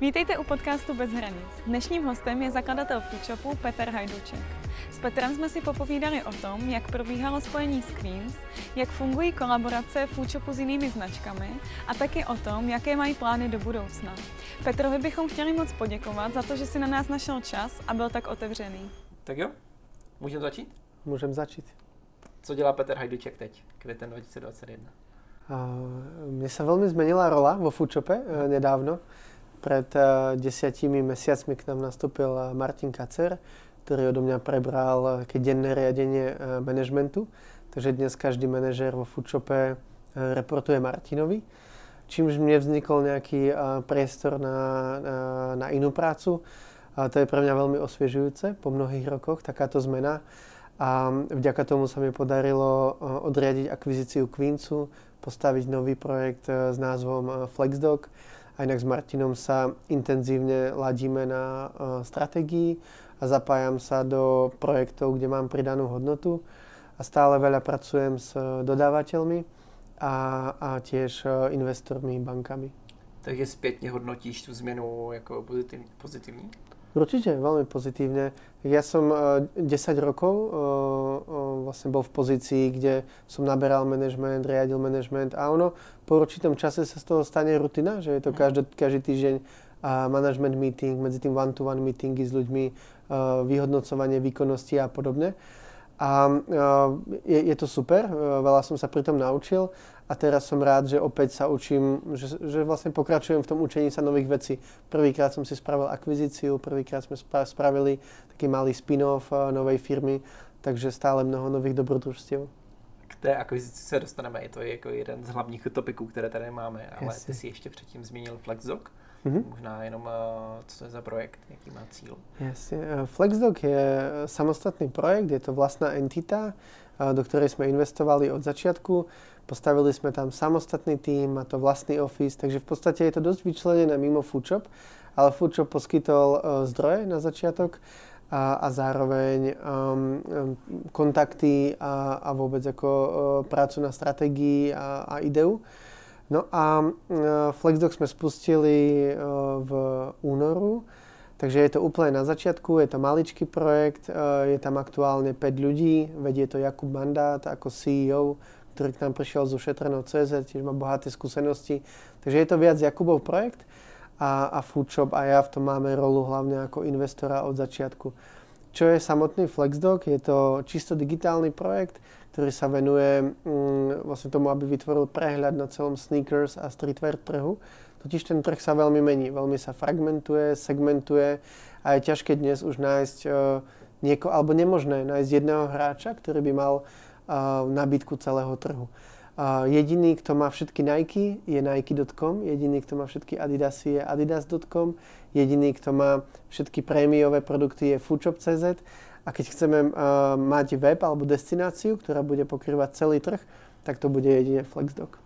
Vítejte u podcastu Bez hranic. Dnešním hostem je zakladatel Foodshopu Petr Hajduček. S Petrem jsme si popovídali o tom, jak probíhalo spojení s Queens, jak fungují kolaborace Foodshopu s jinými značkami a taky o tom, jaké mají plány do budoucna. Petrovi bychom chtěli moc poděkovat za to, že si na nás našel čas a byl tak otevřený. Tak jo, můžeme začít? Můžeme začít. Co dělá Petr Hajduček teď, květen 2021? Mne sa veľmi zmenila rola vo Foodshope eh, nedávno. Pred eh, desiatimi mesiacmi k nám nastúpil eh, Martin Kacer, ktorý odo mňa prebral také denné riadenie manažmentu. Takže dnes každý manažér vo Foodshope reportuje Martinovi. Čímž mne vznikol nejaký priestor na, na, inú prácu. A to je pre mňa veľmi osviežujúce po mnohých rokoch, takáto zmena. A vďaka tomu sa mi podarilo odriadiť akvizíciu Queensu, postaviť nový projekt eh, s názvom eh, FlexDoc. A inak s Martinom sa intenzívne ladíme na eh, stratégii a zapájam sa do projektov, kde mám pridanú hodnotu a stále veľa pracujem s dodávateľmi a, a tiež investormi, bankami. Takže zpětně hodnotíš tu změnu jako pozitivní? pozitivní? Určite, veľmi pozitívne. Ja som 10 eh, rokov eh, eh, vlastne bol v pozícii, kde som naberal management, riadil management a ono po určitom čase sa z toho stane rutina, že je to mhm. každý, každý týždeň management meeting, medzi tým one-to-one meetingy s ľuďmi, vyhodnocovanie výkonnosti a podobne. A je, je to super, veľa som sa pri tom naučil a teraz som rád, že opäť sa učím, že, že vlastne pokračujem v tom učení sa nových vecí. Prvýkrát som si spravil akvizíciu, prvýkrát sme spravili taký malý spin-off eh, novej firmy, takže stále mnoho nových dobrodružstiev. K té akvizici se dostaneme, je to jako jeden z hlavních topiků, které tady máme, ale Jasně. ty si ještě předtím zmínil FlexDoc. Mm-hmm. Možná jenom, eh, co to je za projekt, jaký má cíl? Jasne. Eh, FlexDoc je samostatný projekt, je to vlastná entita, do ktorej sme investovali od začiatku. Postavili sme tam samostatný tím, má to vlastný office, takže v podstate je to dosť vyčlenené mimo Foodshop, ale Foodshop poskytol uh, zdroje na začiatok a, a zároveň um, um, kontakty a, a vôbec ako uh, prácu na stratégii a, a ideu. No a uh, FlexDoc sme spustili v únoru, takže je to úplne na začiatku, je to maličký projekt, je tam aktuálne 5 ľudí, vedie to Jakub Mandát ako CEO, ktorý k nám prišiel zo šetrenou CZ, tiež má bohaté skúsenosti. Takže je to viac Jakubov projekt a, a Foodshop a ja v tom máme rolu hlavne ako investora od začiatku. Čo je samotný FlexDoc? Je to čisto digitálny projekt, ktorý sa venuje mm, vlastne tomu, aby vytvoril prehľad na celom sneakers a streetwear trhu. Totiž ten trh sa veľmi mení, veľmi sa fragmentuje, segmentuje a je ťažké dnes už nájsť uh, nieko, alebo nemožné nájsť jedného hráča, ktorý by mal nabídku celého trhu. Jediný, kto má všetky Nike, je Nike.com. Jediný, kto má všetky Adidasy, je Adidas.com. Jediný, kto má všetky prémiové produkty, je Foodshop.cz. A keď chceme mať web alebo destináciu, ktorá bude pokrývať celý trh, tak to bude jedine FlexDoc.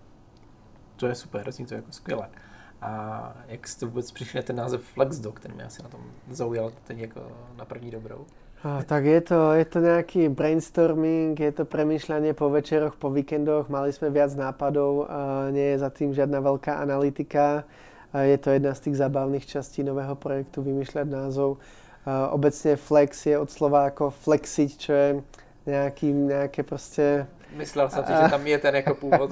To je super, zní to jako skvěle. A jak jste vůbec přišli na ten název FlexDoc, ten mě asi na tom zaujal teď na první dobrou? A, tak je to, je to nejaký brainstorming, je to premýšľanie po večeroch, po víkendoch, mali sme viac nápadov, a nie je za tým žiadna veľká analytika. A je to jedna z tých zábavných častí nového projektu vymýšľať názov. A obecne flex je od slova ako flexiť, čo je nejaký, nejaké proste... Myslel som si, že tam je ten ako pôvod.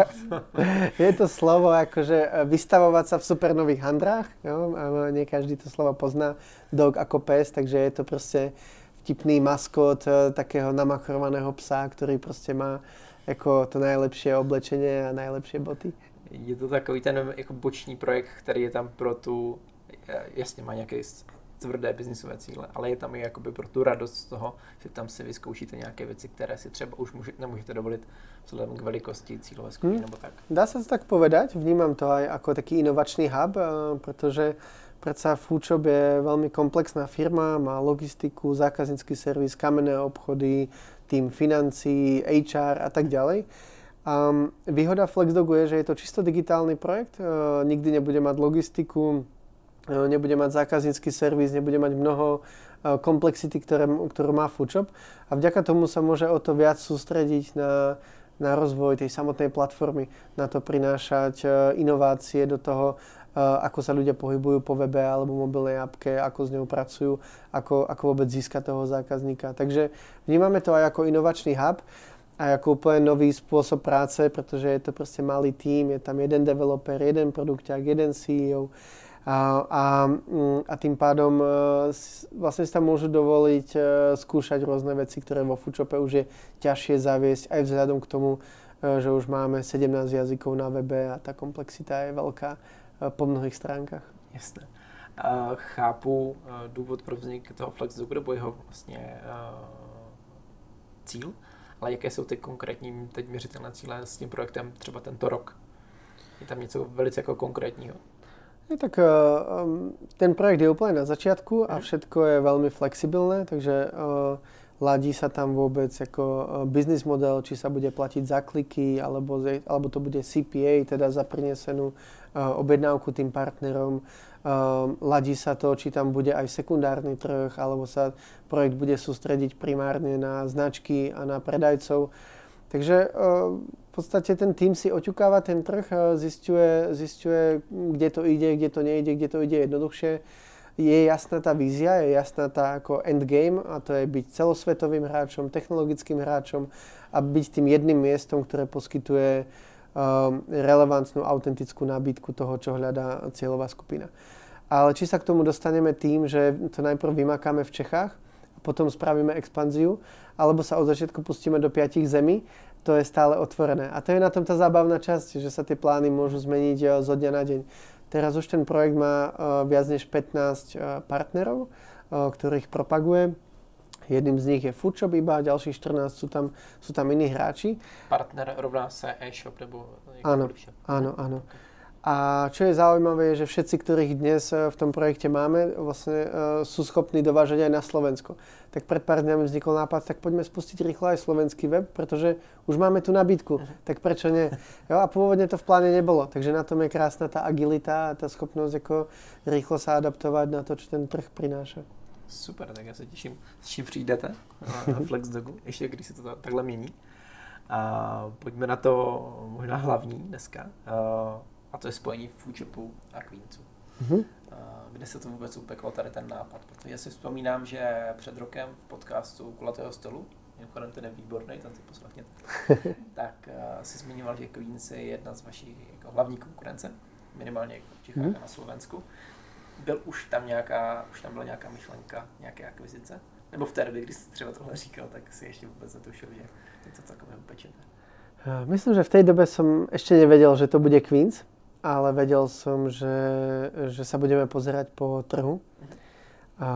je to slovo akože vystavovať sa v super nových handrách. Jo? Nie každý to slovo pozná. Dog ako pes, takže je to proste vtipný maskot eh, takého namachrovaného psa, ktorý prostě má jako to najlepšie oblečenie a najlepšie boty. Je to takový ten jako boční projekt, který je tam pro tu, eh, jasně má nějaké tvrdé biznisové cíle, ale je tam i jakoby pro tu radost z toho, že tam si vyzkoušíte nějaké věci, které si třeba už může, nemůžete dovolit vzhledem k velikosti cílové skupiny hmm. nebo tak. Dá sa to tak povedať, vnímam to aj ako taký inovačný hub, eh, pretože Predsa Foodshop je veľmi komplexná firma, má logistiku, zákaznícky servis, kamenné obchody, tým financií, HR a tak ďalej. A výhoda FlexDogu je, že je to čisto digitálny projekt, e, nikdy nebude mať logistiku, e, nebude mať zákaznícky servis, nebude mať mnoho e, komplexity, ktoré, ktorú má Foodshop a vďaka tomu sa môže o to viac sústrediť na, na rozvoj tej samotnej platformy, na to prinášať inovácie do toho, ako sa ľudia pohybujú po webe alebo mobilnej appke, ako s ňou pracujú, ako, ako vôbec získať toho zákazníka. Takže vnímame to aj ako inovačný hub a ako úplne nový spôsob práce, pretože je to proste malý tím, je tam jeden developer, jeden produkták, jeden CEO a, a, mm, a tým pádom e, vlastne si tam môžu dovoliť e, skúšať rôzne veci, ktoré vo Foodshope už je ťažšie zaviesť aj vzhľadom k tomu, e, že už máme 17 jazykov na webe a tá komplexita je veľká po mnohých stránkách. Jasné. Uh, chápu uh, důvod pro vznik toho FlexDoc nebo jeho vlastně uh, cíl, ale jaké jsou ty konkrétní teď měřitelné cíle s tím projektem třeba tento rok? Je tam něco velice jako konkrétního? Je, tak ten projekt je úplne na začiatku a mhm. všetko je veľmi flexibilné, takže uh, ladí sa tam vôbec ako e, business model, či sa bude platiť za kliky, alebo, alebo to bude CPA, teda za prinesenú uh, objednávku tým partnerom. Uh, ladí sa to, či tam bude aj sekundárny trh, alebo sa projekt bude sústrediť primárne na značky a na predajcov. Takže v podstate ten tým si oťukáva ten trh, zistuje, zistuje, kde to ide, kde to nejde, kde to ide jednoduchšie je jasná tá vízia, je jasná tá ako endgame a to je byť celosvetovým hráčom, technologickým hráčom a byť tým jedným miestom, ktoré poskytuje um, relevantnú, autentickú nábytku toho, čo hľadá cieľová skupina. Ale či sa k tomu dostaneme tým, že to najprv vymakáme v Čechách a potom spravíme expanziu, alebo sa od začiatku pustíme do piatich zemí, to je stále otvorené. A to je na tom tá zábavná časť, že sa tie plány môžu zmeniť uh, zo dňa na deň. Teraz už ten projekt má uh, viac než 15 uh, partnerov, uh, ktorých propaguje. Jedným z nich je Foodshop iba, ďalších 14 sú tam, sú tam iní hráči. Partner rovná sa e-shop nebo Áno, áno, áno. Okay. A čo je zaujímavé, je, že všetci, ktorých dnes e, v tom projekte máme, vlastne uh, sú schopní dovážať aj na Slovensko. Tak pred pár dňami vznikol nápad, tak poďme spustiť rýchlo aj slovenský web, pretože už máme tú nabídku, uh-huh. tak prečo nie? Jo, a pôvodne to v pláne nebolo, takže na tom je krásna tá agilita a tá schopnosť ako rýchlo sa adaptovať na to, čo ten trh prináša. Super, tak já se těším, s čím přijdete na FlexDogu, ještě když se to takhle mění. A pojďme na to možná hlavní dneska. A to je spojení Foodshopu a Queensu. Mm-hmm. Kde se to vůbec upeklo, tady ten nápad? Protože já si vzpomínám, že před rokem v podcastu Kulatého stolu, mimochodem ten je výborný, tam si poslechněte, tak uh, si zmiňoval, že Queens je jedna z vašich jako hlavní konkurence, minimálně v Čechách mm-hmm. a na Slovensku. Byl už tam nějaká, už tam byla nějaká myšlenka, nějaké akvizice? Nebo v té době, když jsi třeba tohle říkal, tak si ještě vůbec netušil, že něco takového pečete? Myslím, že v tej dobe som ešte nevedel, že to bude Queens ale vedel som, že, že sa budeme pozerať po trhu. A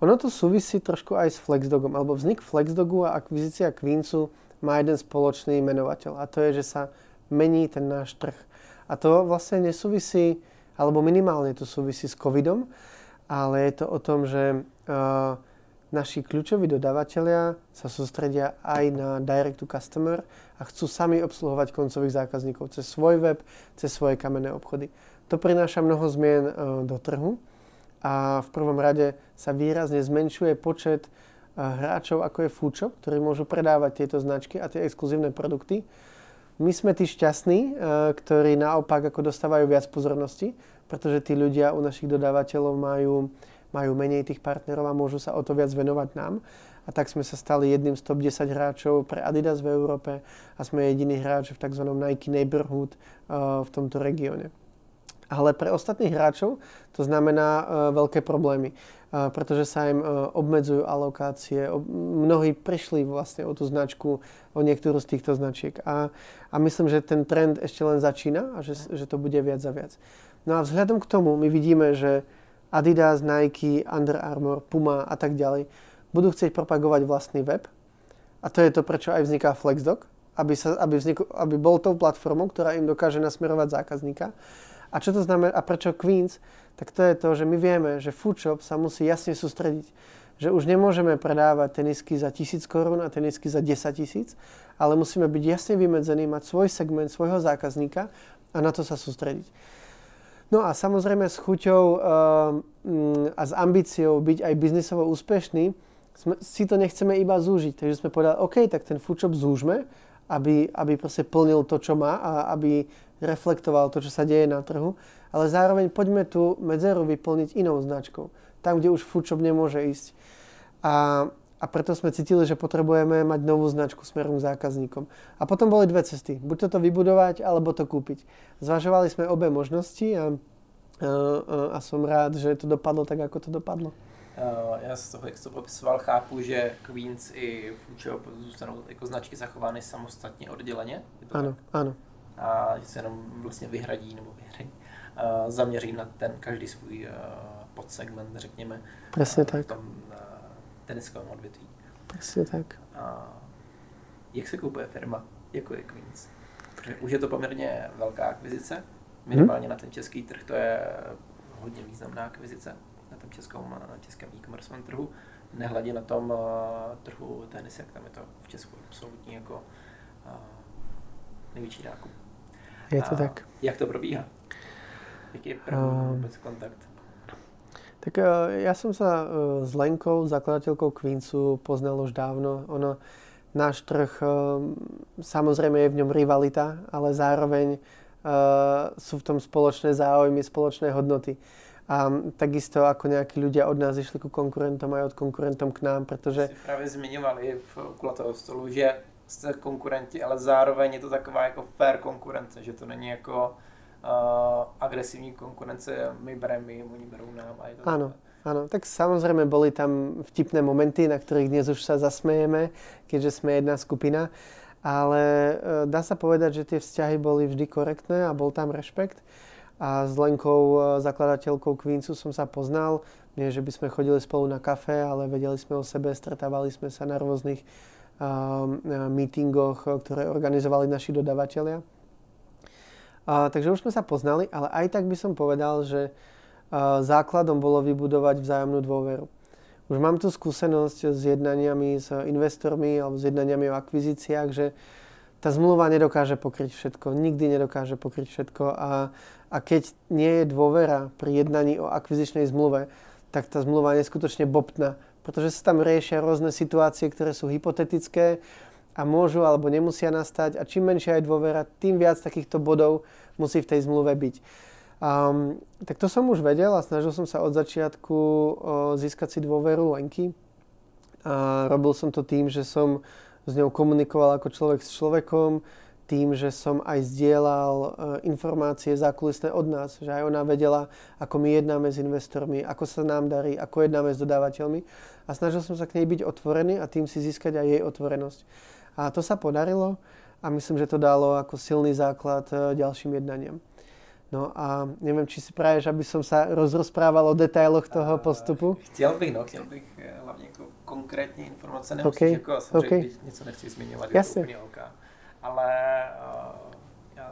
ono to súvisí trošku aj s Flexdogom, alebo vznik Flexdogu a akvizícia Queensu má jeden spoločný menovateľ a to je, že sa mení ten náš trh. A to vlastne nesúvisí, alebo minimálne to súvisí s covidom, ale je to o tom, že uh, naši kľúčoví dodávateľia sa sústredia aj na direct to customer a chcú sami obsluhovať koncových zákazníkov cez svoj web, cez svoje kamenné obchody. To prináša mnoho zmien e, do trhu a v prvom rade sa výrazne zmenšuje počet e, hráčov, ako je Foodshop, ktorí môžu predávať tieto značky a tie exkluzívne produkty. My sme tí šťastní, e, ktorí naopak ako dostávajú viac pozornosti, pretože tí ľudia u našich dodávateľov majú majú menej tých partnerov a môžu sa o to viac venovať nám. A tak sme sa stali jedným z top 10 hráčov pre Adidas v Európe a sme jediný hráč v tzv. Nike Neighborhood uh, v tomto regióne. Ale pre ostatných hráčov to znamená uh, veľké problémy, uh, pretože sa im uh, obmedzujú alokácie. O, mnohí prišli vlastne o tú značku, o niektorú z týchto značiek. A, a myslím, že ten trend ešte len začína a že, že to bude viac a viac. No a vzhľadom k tomu my vidíme, že Adidas, Nike, Under Armour, Puma a tak ďalej budú chcieť propagovať vlastný web. A to je to, prečo aj vzniká FlexDoc, aby, sa, aby, vznikl, aby bol tou platformou, ktorá im dokáže nasmerovať zákazníka. A čo to znamená, a prečo Queens? Tak to je to, že my vieme, že Foodshop sa musí jasne sústrediť. Že už nemôžeme predávať tenisky za tisíc korún a tenisky za 10 tisíc, ale musíme byť jasne vymedzení, mať svoj segment, svojho zákazníka a na to sa sústrediť. No a samozrejme s chuťou uh, a s ambíciou byť aj biznisovo úspešný, si to nechceme iba zúžiť. Takže sme povedali, OK, tak ten foodshop zúžme, aby, aby proste plnil to, čo má a aby reflektoval to, čo sa deje na trhu, ale zároveň poďme tú medzeru vyplniť inou značkou, tam, kde už foodshop nemôže ísť. A, a preto sme cítili, že potrebujeme mať novú značku smerom k zákazníkom. A potom boli dve cesty. Buď toto vybudovať, alebo to kúpiť. Zvažovali sme obe možnosti a, a, a som rád, že to dopadlo tak, ako to dopadlo. Uh, já z toho, jak jsi to popisoval, chápu, že Queens i Foodshop zůstanou jako značky zachovány samostatně odděleně. Ano, tak? ano. A že se jenom vlastně vyhradí nebo vyhradí, uh, zaměří na ten každý svůj uh, podsegment, řekněme. Přesně tak. V tom teniskovém odvětví. Přesně tak. Uh, jak se kupuje firma, jako je Queens? Protože už je to poměrně velká akvizice, minimálně hmm. na ten český trh to je hodně významná akvizice na tom českém, na českém e-commerce trhu, nehledě na tom uh, trhu tenisek, tam je to v Česku absolutní jako uh, největší nákup. Je to uh, tak. Jak to probíhá? Jaký je první uh, vůbec kontakt? Tak uh, ja som sa uh, s Lenkou, zakladateľkou Queensu, poznal už dávno. Ono, náš trh, uh, samozrejme je v ňom rivalita, ale zároveň sú v tom spoločné záujmy, spoločné hodnoty. A takisto ako nejakí ľudia od nás išli ku konkurentom aj od konkurentom k nám, pretože... Si právě zmiňovali v okolo toho stolu, že jste konkurenti, ale zároveň je to taková jako fair konkurence, že to není jako agresívní konkurence, my bereme my, oni berou nám. A je to Áno, áno. Tak samozrejme boli tam vtipné momenty, na ktorých dnes už sa zasmejeme, keďže sme jedna skupina. Ale uh, dá sa povedať, že tie vzťahy boli vždy korektné a bol tam rešpekt a s Lenkou, e, zakladateľkou Queensu som sa poznal. Nie, že by sme chodili spolu na kafe, ale vedeli sme o sebe, stretávali sme sa na rôznych uh, meetingoch, ktoré organizovali naši dodavatelia. Takže už sme sa poznali, ale aj tak by som povedal, že uh, základom bolo vybudovať vzájomnú dôveru. Už mám tu skúsenosť s jednaniami s investormi alebo s jednaniami o akvizíciách, že tá zmluva nedokáže pokryť všetko, nikdy nedokáže pokryť všetko a, a keď nie je dôvera pri jednaní o akvizičnej zmluve, tak tá zmluva je neskutočne bobtná, pretože sa tam riešia rôzne situácie, ktoré sú hypotetické a môžu alebo nemusia nastať a čím menšia je dôvera, tým viac takýchto bodov musí v tej zmluve byť. Um, tak to som už vedel a snažil som sa od začiatku uh, získať si dôveru Lenky. A robil som to tým, že som s ňou komunikoval ako človek s človekom, tým, že som aj zdieľal e, informácie zákulisné od nás, že aj ona vedela, ako my jednáme s investormi, ako sa nám darí, ako jednáme s dodávateľmi a snažil som sa k nej byť otvorený a tým si získať aj jej otvorenosť. A to sa podarilo a myslím, že to dalo ako silný základ e, ďalším jednaniam. No a neviem, či si praješ, aby som sa rozprával o detailoch toho postupu? Chtěl bych, no, chtěl bych e, hlavně jako konkrétní informace, nemusíš okay. jako samozřejmě, okay. něco nechci zmiňovat, je to úplně OK. Ale uh,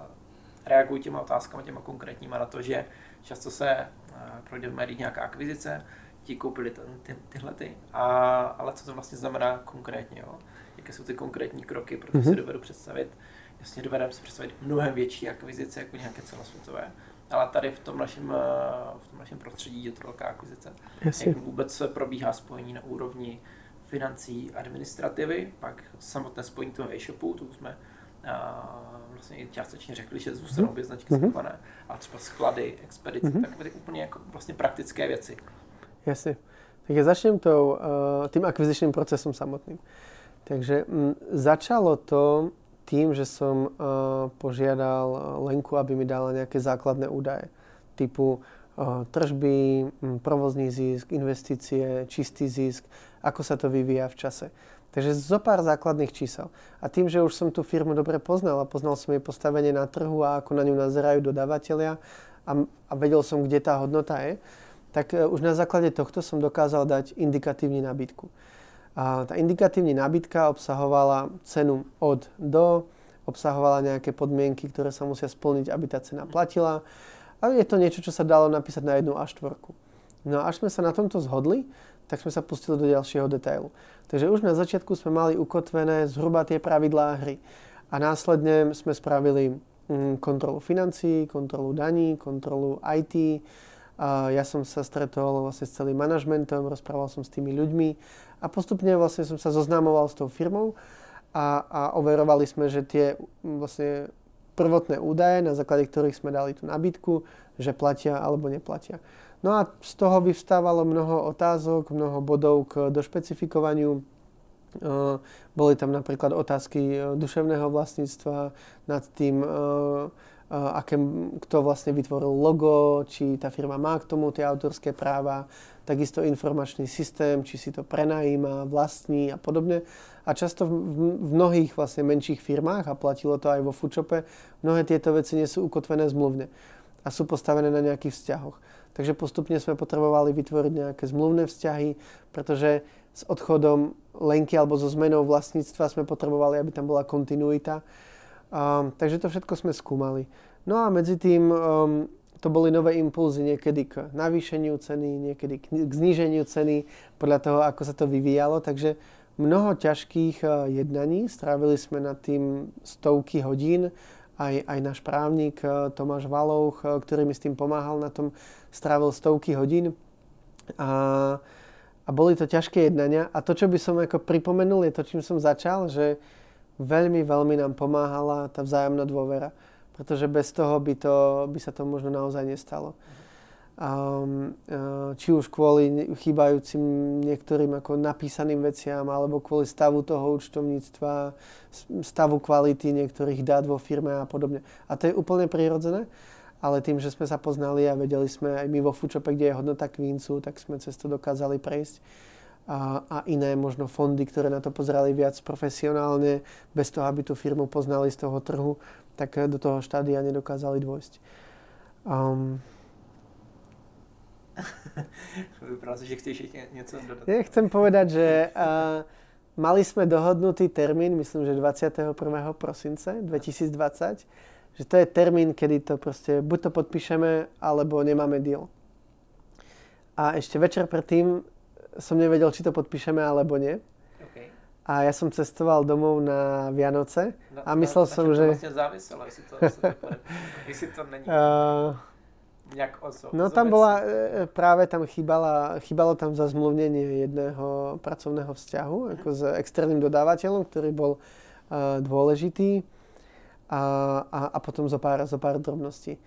reaguji těma otázkama, těma konkrétníma na to, že často se uh, projde v médiích nějaká akvizice, ti koupili ten, ty, tyhle ty, a, ale co to vlastně znamená konkrétně, jo? Jaké jsou ty konkrétní kroky, protože mm-hmm. si dovedu představit, jasně dovedeme si představit mnohem větší akvizice jako nějaké celosvětové, ale tady v tom našem, v tom našem prostředí je to velká akvizice. Jasně. Jak vůbec probíhá spojení na úrovni financí, administrativy, pak samotné spojení toho e-shopu, to jsme a vlastně i částečně řekli, že zůstanou obě značky mm-hmm. zachované, a třeba sklady, expedice, mm-hmm. takové ty úplně jako vlastně praktické věci. Jasne. Tak ja začnem tou, uh, tým akvizičným procesom samotným. Takže m, začalo to tým, že som uh, požiadal Lenku, aby mi dala nejaké základné údaje typu uh, tržby, m, provozný zisk, investície, čistý zisk, ako sa to vyvíja v čase. Takže zo pár základných čísel. A tým, že už som tú firmu dobre poznal a poznal som jej postavenie na trhu a ako na ňu nazerajú dodávateľia a, a vedel som, kde tá hodnota je, tak už na základe tohto som dokázal dať indikatívnu nabídku. A tá indikatívna nabídka obsahovala cenu od do, obsahovala nejaké podmienky, ktoré sa musia splniť, aby tá cena platila. A je to niečo, čo sa dalo napísať na jednu a štvorku. No a až sme sa na tomto zhodli, tak sme sa pustili do ďalšieho detailu. Takže už na začiatku sme mali ukotvené zhruba tie pravidlá hry. A následne sme spravili mm, kontrolu financií, kontrolu daní, kontrolu IT. Ja som sa stretol vlastne s celým manažmentom, rozprával som s tými ľuďmi a postupne vlastne som sa zoznámoval s tou firmou a, a overovali sme, že tie vlastne prvotné údaje, na základe ktorých sme dali tú nabídku, že platia alebo neplatia. No a z toho vyvstávalo mnoho otázok, mnoho bodov k došpecifikovaniu. Boli tam napríklad otázky duševného vlastníctva nad tým, aké, kto vlastne vytvoril logo, či tá firma má k tomu tie autorské práva, takisto informačný systém, či si to prenajíma, vlastní a podobne. A často v, mnohých vlastne menších firmách, a platilo to aj vo Foodshope, mnohé tieto veci nie sú ukotvené zmluvne a sú postavené na nejakých vzťahoch. Takže postupne sme potrebovali vytvoriť nejaké zmluvné vzťahy, pretože s odchodom Lenky alebo so zmenou vlastníctva sme potrebovali, aby tam bola kontinuita. Um, takže to všetko sme skúmali. No a medzi tým um, to boli nové impulzy niekedy k navýšeniu ceny, niekedy k zníženiu ceny, podľa toho, ako sa to vyvíjalo. Takže mnoho ťažkých eh, jednaní, strávili sme nad tým stovky hodín, aj, aj náš právnik eh, Tomáš Valouch, eh, ktorý mi s tým pomáhal na tom, strávil stovky hodín. A, a boli to ťažké jednania. A to, čo by som ako pripomenul, je to, čím som začal, že veľmi, veľmi nám pomáhala tá vzájomná dôvera pretože bez toho by, to, by sa to možno naozaj nestalo. Um, uh, či už kvôli chýbajúcim niektorým ako napísaným veciam, alebo kvôli stavu toho účtovníctva, stavu kvality niektorých dát vo firme a podobne. A to je úplne prirodzené, ale tým, že sme sa poznali a vedeli sme aj my vo Foodshope, kde je hodnota kvincu, tak sme cez to dokázali prejsť. A, a iné možno fondy, ktoré na to pozerali viac profesionálne, bez toho, aby tú firmu poznali z toho trhu, tak do toho štádia nedokázali dôjsť. Um, Vypadá že chceš ešte niečo dodať. Ja chcem povedať, že uh, mali sme dohodnutý termín, myslím, že 21. prosince 2020, že to je termín, kedy to proste buď to podpíšeme, alebo nemáme deal. A ešte večer predtým som nevedel, či to podpíšeme, alebo nie. A ja som cestoval domov na Vianoce no, a myslel na, som, na že... vlastne záviselo, jestli to, jestli to není uh, nejak oso, No tam bola, e, práve tam chýbala, chýbalo tam zazmluvnenie jedného pracovného vzťahu uh-huh. ako s externým dodávateľom, ktorý bol uh, dôležitý a, a, a potom zo pár, zo pár drobností.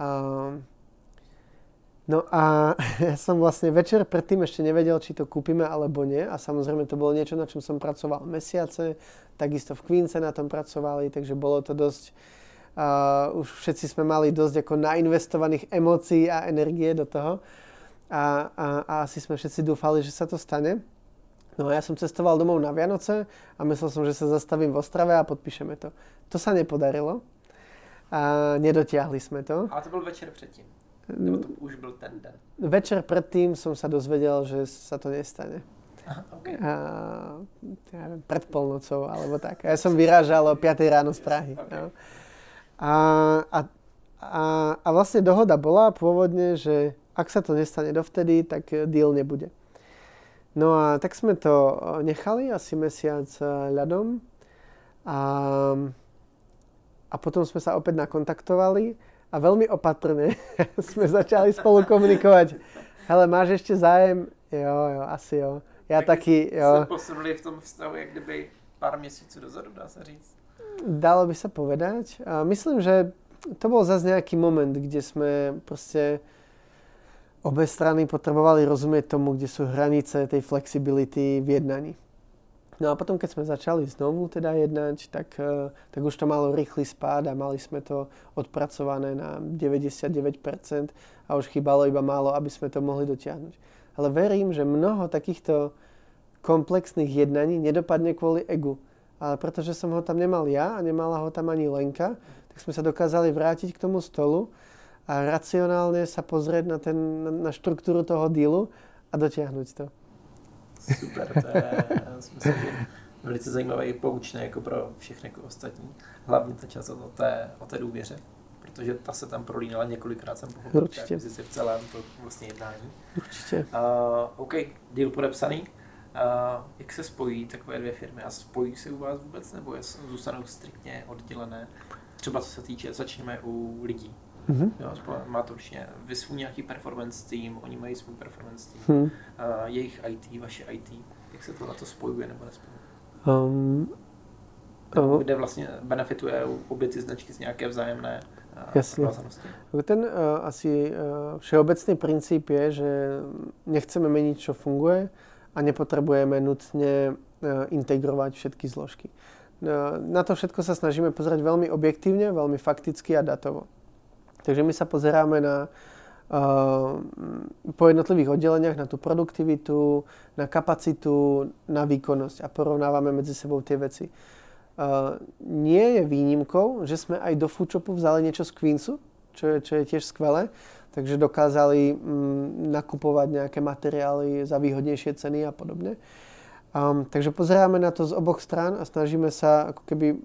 Uh, No a ja som vlastne večer predtým ešte nevedel, či to kúpime alebo nie. A samozrejme to bolo niečo, na čom som pracoval mesiace. Takisto v Queense na tom pracovali, takže bolo to dosť... Uh, už všetci sme mali dosť ako nainvestovaných emócií a energie do toho. A, a, a asi sme všetci dúfali, že sa to stane. No a ja som cestoval domov na Vianoce a myslel som, že sa zastavím v Ostrave a podpíšeme to. To sa nepodarilo. A nedotiahli sme to. Ale to bol večer předtím. Nebo to už byl ten den? Večer predtým som sa dozvedel, že sa to nestane. Aha, okay. a, ja neviem, pred polnocou, alebo tak. Ja som vyrážal o 5 ráno z Prahy. Okay. No. A, a, a, a vlastne dohoda bola pôvodne, že ak sa to nestane dovtedy, tak deal nebude. No a tak sme to nechali asi mesiac e, ľadom a, a potom sme sa opäť nakontaktovali a veľmi opatrne sme začali spolu komunikovať. Hele, máš ešte zájem? Jo, jo, asi jo. Ja tak taký, jo. Sa posunuli v tom vztahu, jak kdyby pár měsíců dozadu, dá sa říct. Dalo by sa povedať. A myslím, že to bol zase nejaký moment, kde sme proste obe strany potrebovali rozumieť tomu, kde sú hranice tej flexibility v jednaní. No a potom, keď sme začali znovu teda jednať, tak, eh, tak už to malo rýchly spád a mali sme to odpracované na 99% a už chýbalo iba málo, aby sme to mohli dotiahnuť. Ale verím, že mnoho takýchto komplexných jednaní nedopadne kvôli egu. Ale pretože som ho tam nemal ja a nemala ho tam ani Lenka, tak sme sa dokázali vrátiť k tomu stolu a racionálne sa pozrieť na, ten, na štruktúru toho dealu a dotiahnuť to. Super, to je velice zajímavé i poučné jako pro všechny jako ostatní. Hlavně ta část o té, o té důvěře, protože ta se tam prolínala několikrát, jsem pochopil Určitě. v celém to vlastně jednání. Určitě. Uh, OK, deal podepsaný. Uh, jak se spojí takové dvě firmy a spojí se u vás vůbec, nebo je, zůstanou striktně oddělené? Třeba co se týče, začneme u lidí. Mm-hmm. Jo, má to určitě vy svůj nějaký performance team, oni mají svůj performance team, hmm. uh, jejich IT, vaše IT, jak se to na to spojuje nebo nespojuje? Um, uh-huh. kde vlastně benefituje obě ty značky z nějaké vzájemné Jasne. Ten uh, asi uh, všeobecný princíp je, že nechceme meniť, čo funguje a nepotrebujeme nutne uh, integrovať všetky zložky. Uh, na to všetko sa snažíme pozerať veľmi objektívne, veľmi fakticky a datovo. Takže my sa pozeráme na uh, po jednotlivých oddeleniach na tú produktivitu, na kapacitu, na výkonnosť a porovnávame medzi sebou tie veci. Uh, nie je výnimkou, že sme aj do Foodshopu vzali niečo z Queensu, čo je, čo je tiež skvelé. Takže dokázali mm, nakupovať nejaké materiály za výhodnejšie ceny a podobne. Um, takže pozeráme na to z oboch strán a snažíme sa ako keby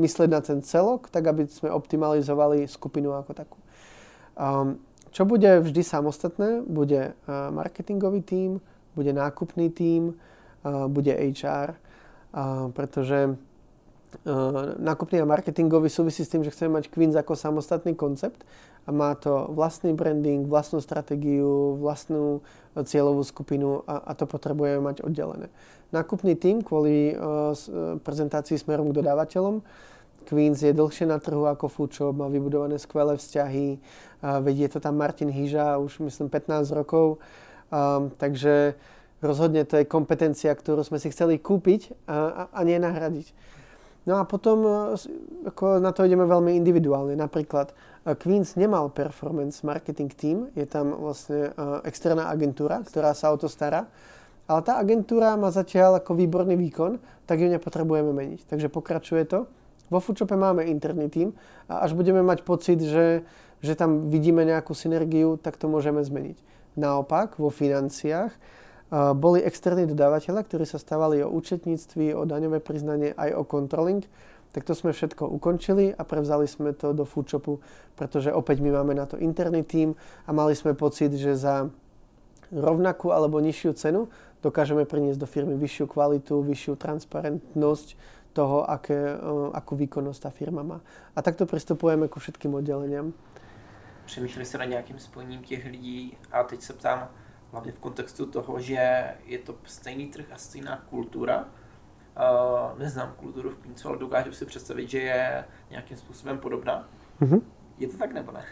mysleť na ten celok, tak aby sme optimalizovali skupinu ako takú. Um, čo bude vždy samostatné, bude uh, marketingový tím, bude nákupný tím, uh, bude HR, uh, pretože nákupný a marketingový súvisí s tým, že chceme mať Queens ako samostatný koncept a má to vlastný branding, vlastnú stratégiu, vlastnú eh, cieľovú skupinu a, a to potrebujeme mať oddelené. Nákupný tým kvôli uh, prezentácii smerom k dodávateľom Queens je dlhšie na trhu ako Foodshop, má vybudované skvelé vzťahy, uh, vedie to tam Martin Hýža už myslím 15 rokov, um, takže rozhodne to je kompetencia, ktorú sme si chceli kúpiť a, a, a nie nahradiť. No a potom e, ako na to ideme veľmi individuálne. Napríklad e, Queens nemal performance marketing team, je tam vlastne e, externá agentúra, ktorá sa o to stará. Ale tá agentúra má zatiaľ ako výborný výkon, tak ju nepotrebujeme meniť. Takže pokračuje to. Vo Foodshope máme interný tým a až budeme mať pocit, že, že tam vidíme nejakú synergiu, tak to môžeme zmeniť. Naopak, vo financiách boli externí dodávateľe, ktorí sa stávali o účetníctví, o daňové priznanie, aj o controlling. Tak to sme všetko ukončili a prevzali sme to do Foodshopu, pretože opäť my máme na to interný tím a mali sme pocit, že za rovnakú alebo nižšiu cenu dokážeme priniesť do firmy vyššiu kvalitu, vyššiu transparentnosť toho, aké, e, akú výkonnosť tá firma má. A takto pristupujeme ku všetkým oddeleniam. Přemýšleli jste nad nějakým spojením těch lidí a teď se ptám, hlavně v kontextu toho, že je to stejný trh a stejná kultura. Uh, neznám kulturu v Queensu, ale dokážu si představit, že je nějakým způsobem podobná. Mm-hmm. Je to tak nebo ne?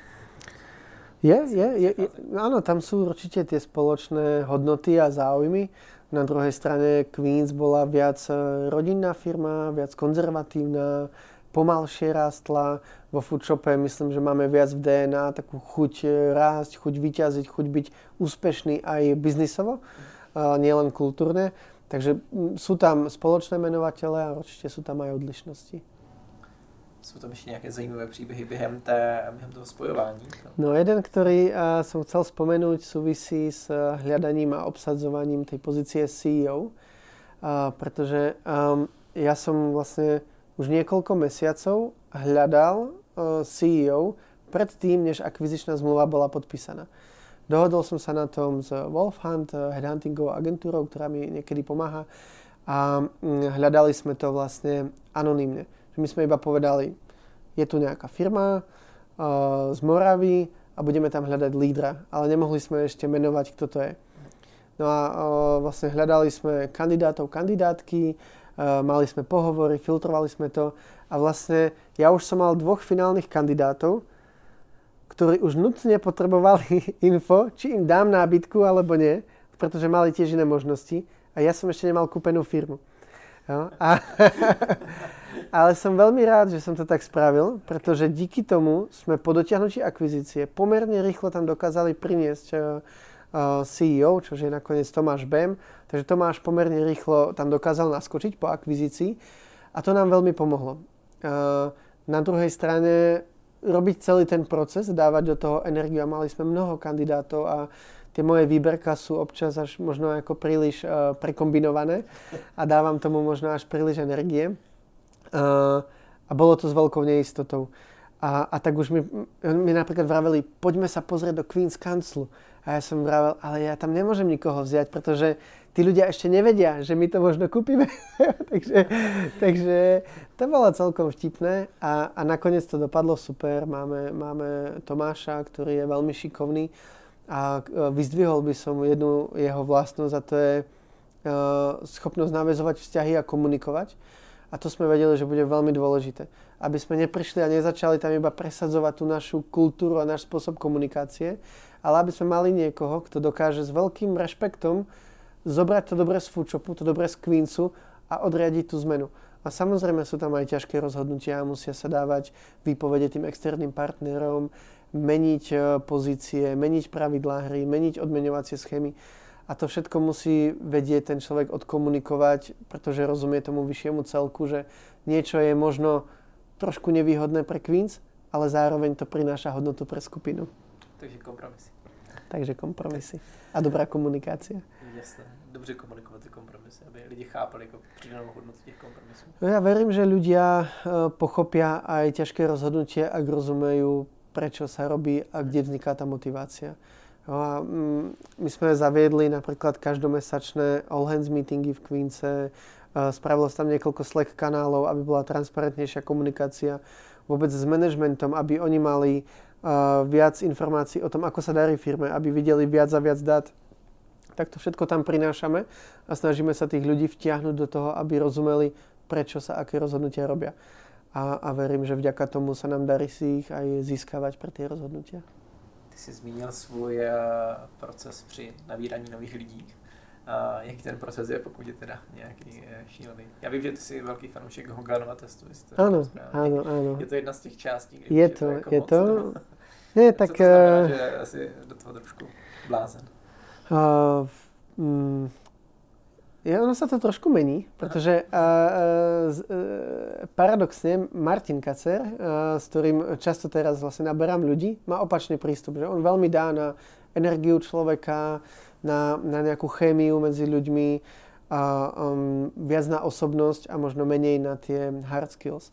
Je, je, je, je, áno, tam sú určite tie spoločné hodnoty a záujmy. Na druhej strane Queens bola viac rodinná firma, viac konzervatívna, pomalšie rástla. Vo foodshope myslím, že máme viac v DNA takú chuť e, rásť, chuť vyťaziť, chuť byť úspešný aj biznisovo, nielen kultúrne. Takže sú tam spoločné menovatele a určite sú tam aj odlišnosti. Sú tam ešte nejaké zaujímavé príbehy během, té, během toho spojování? No jeden, ktorý som chcel spomenúť, súvisí s uh, hľadaním a obsadzovaním tej pozície CEO, pretože ja som vlastne už niekoľko mesiacov hľadal uh, CEO predtým, než akvizičná zmluva bola podpísaná. Dohodol som sa na tom s Wolf Hunt, uh, headhuntingovou agentúrou, ktorá mi niekedy pomáha a um, hľadali sme to vlastne anonymne. My sme iba povedali, je tu nejaká firma uh, z Moravy a budeme tam hľadať lídra, ale nemohli sme ešte menovať, kto to je. No a vlastne hľadali sme kandidátov, kandidátky, mali sme pohovory, filtrovali sme to a vlastne ja už som mal dvoch finálnych kandidátov, ktorí už nutne potrebovali info, či im dám nábytku alebo nie, pretože mali tiež iné možnosti a ja som ešte nemal kúpenú firmu. Jo? A, ale som veľmi rád, že som to tak spravil, pretože díky tomu sme po dotiahnutí akvizície pomerne rýchlo tam dokázali priniesť uh, CEO, čo je nakoniec Tomáš Bem. Takže Tomáš pomerne rýchlo tam dokázal naskočiť po akvizícii a to nám veľmi pomohlo. Na druhej strane robiť celý ten proces, dávať do toho energiu a mali sme mnoho kandidátov a tie moje výberka sú občas až možno ako príliš uh, prekombinované a dávam tomu možno až príliš energie. Uh, a bolo to s veľkou neistotou. A, a tak už mi, mi napríklad vraveli, poďme sa pozrieť do Queen's Council. A ja som vravel, ale ja tam nemôžem nikoho vziať, pretože tí ľudia ešte nevedia, že my to možno kúpime. takže, takže to bolo celkom vtipné a, a nakoniec to dopadlo super. Máme, máme Tomáša, ktorý je veľmi šikovný a e, vyzdvihol by som jednu jeho vlastnosť a to je uh, schopnosť navezovať vzťahy a komunikovať. A to sme vedeli, že bude veľmi dôležité. Aby sme neprišli a nezačali tam iba presadzovať tú našu kultúru a náš spôsob komunikácie, ale aby sme mali niekoho, kto dokáže s veľkým rešpektom zobrať to dobre z Foodshopu, to dobre z Queensu a odriadiť tú zmenu. A samozrejme sú tam aj ťažké rozhodnutia, musia sa dávať výpovede tým externým partnerom, meniť e, pozície, meniť pravidlá hry, meniť odmeňovacie schémy. A to všetko musí vedieť ten človek odkomunikovať, pretože rozumie tomu vyššiemu celku, že niečo je možno trošku nevýhodné pre Queens, ale zároveň to prináša hodnotu pre skupinu. Takže kompromisy. Takže kompromisy. A dobrá komunikácia. Jasné. Dobře komunikovat ty kompromisy, aby lidi chápali jako přidanou hodnotu těch kompromisů. No ja verím, že ľudia e, pochopia aj ťažké rozhodnutie, ak rozumejú, prečo sa robí a kde vzniká tá motivácia. No a mm, my sme zaviedli napríklad každomesačné all hands meetingy v Queense, e, spravilo sa tam niekoľko Slack kanálov, aby bola transparentnejšia komunikácia vôbec s manažmentom, aby oni mali uh, viac informácií o tom, ako sa darí firme, aby videli viac a viac dát tak to všetko tam prinášame a snažíme sa tých ľudí vtiahnuť do toho, aby rozumeli, prečo sa aké rozhodnutia robia. A, a verím, že vďaka tomu sa nám darí si ich aj získavať pre tie rozhodnutia. Ty jsi zmínil svůj uh, proces při nabírání nových lidí. Uh, jaký ten proces je, pokud je teda nějaký uh, šílený? Já vím, že ty jsi velký fanoušek Hoganova testu. Áno, áno, áno. Je to jedna z těch částí, kde je to, jako je moc, to. No? Nie, tak... Co to znamená, že asi do toho trošku blázen? Uh, mm, ono sa to trošku mení, pretože uh, uh, paradoxne Martin Kacer, uh, s ktorým často teraz vlastne naberám ľudí, má opačný prístup, že on veľmi dá na energiu človeka, na, na nejakú chémiu medzi ľuďmi, a um, viac na osobnosť a možno menej na tie hard skills.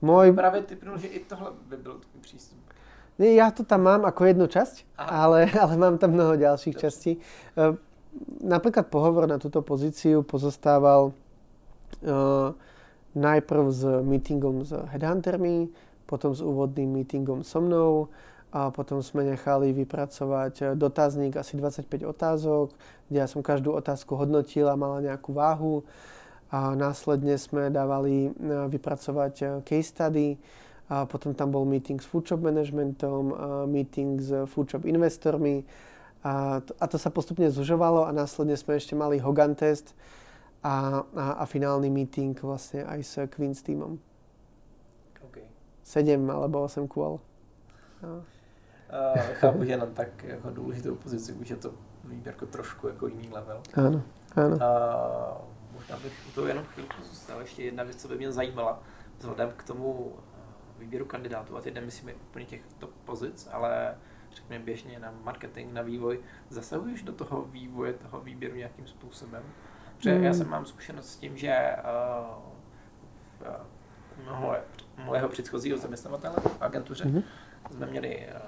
Môj... Práve typnul, že i tohle by byl tvůj přístup. Nie, ja to tam mám ako jednu časť, ale, ale mám tam mnoho ďalších častí. Uh, napríklad pohovor na túto pozíciu pozostával uh, najprv s meetingom s headhuntermi, potom s úvodným meetingom so mnou a potom sme nechali vypracovať dotazník asi 25 otázok, kde ja som každú otázku hodnotil a mala nejakú váhu. A následne sme dávali vypracovať case study, a potom tam bol meeting s foodshop managementom, a meeting s foodshop investormi a to, a to sa postupne zužovalo a následne sme ešte mali Hogan test a, a, a finálny meeting vlastne aj s Queen's týmom. Okay. 7 alebo 8 kôl. No. Uh, chápu, že na tak jako důležitou pozici už je to výběrko trošku jako jiný level. Áno, áno. Uh, možná bych u toho jenom chvíľku zůstal. Ještě jedna věc, co by mě zajímala, vzhledem k tomu výběru kandidátů, a teď nemyslím úplně těch top pozic, ale řekněme běžně na marketing, na vývoj, zasahuješ do toho vývoje, toho výběru nějakým způsobem? Protože mm. já jsem mám zkušenost s tím, že uh, mnoho mojeho předchozího zaměstnavatele v agentuře mm. jsme měli uh,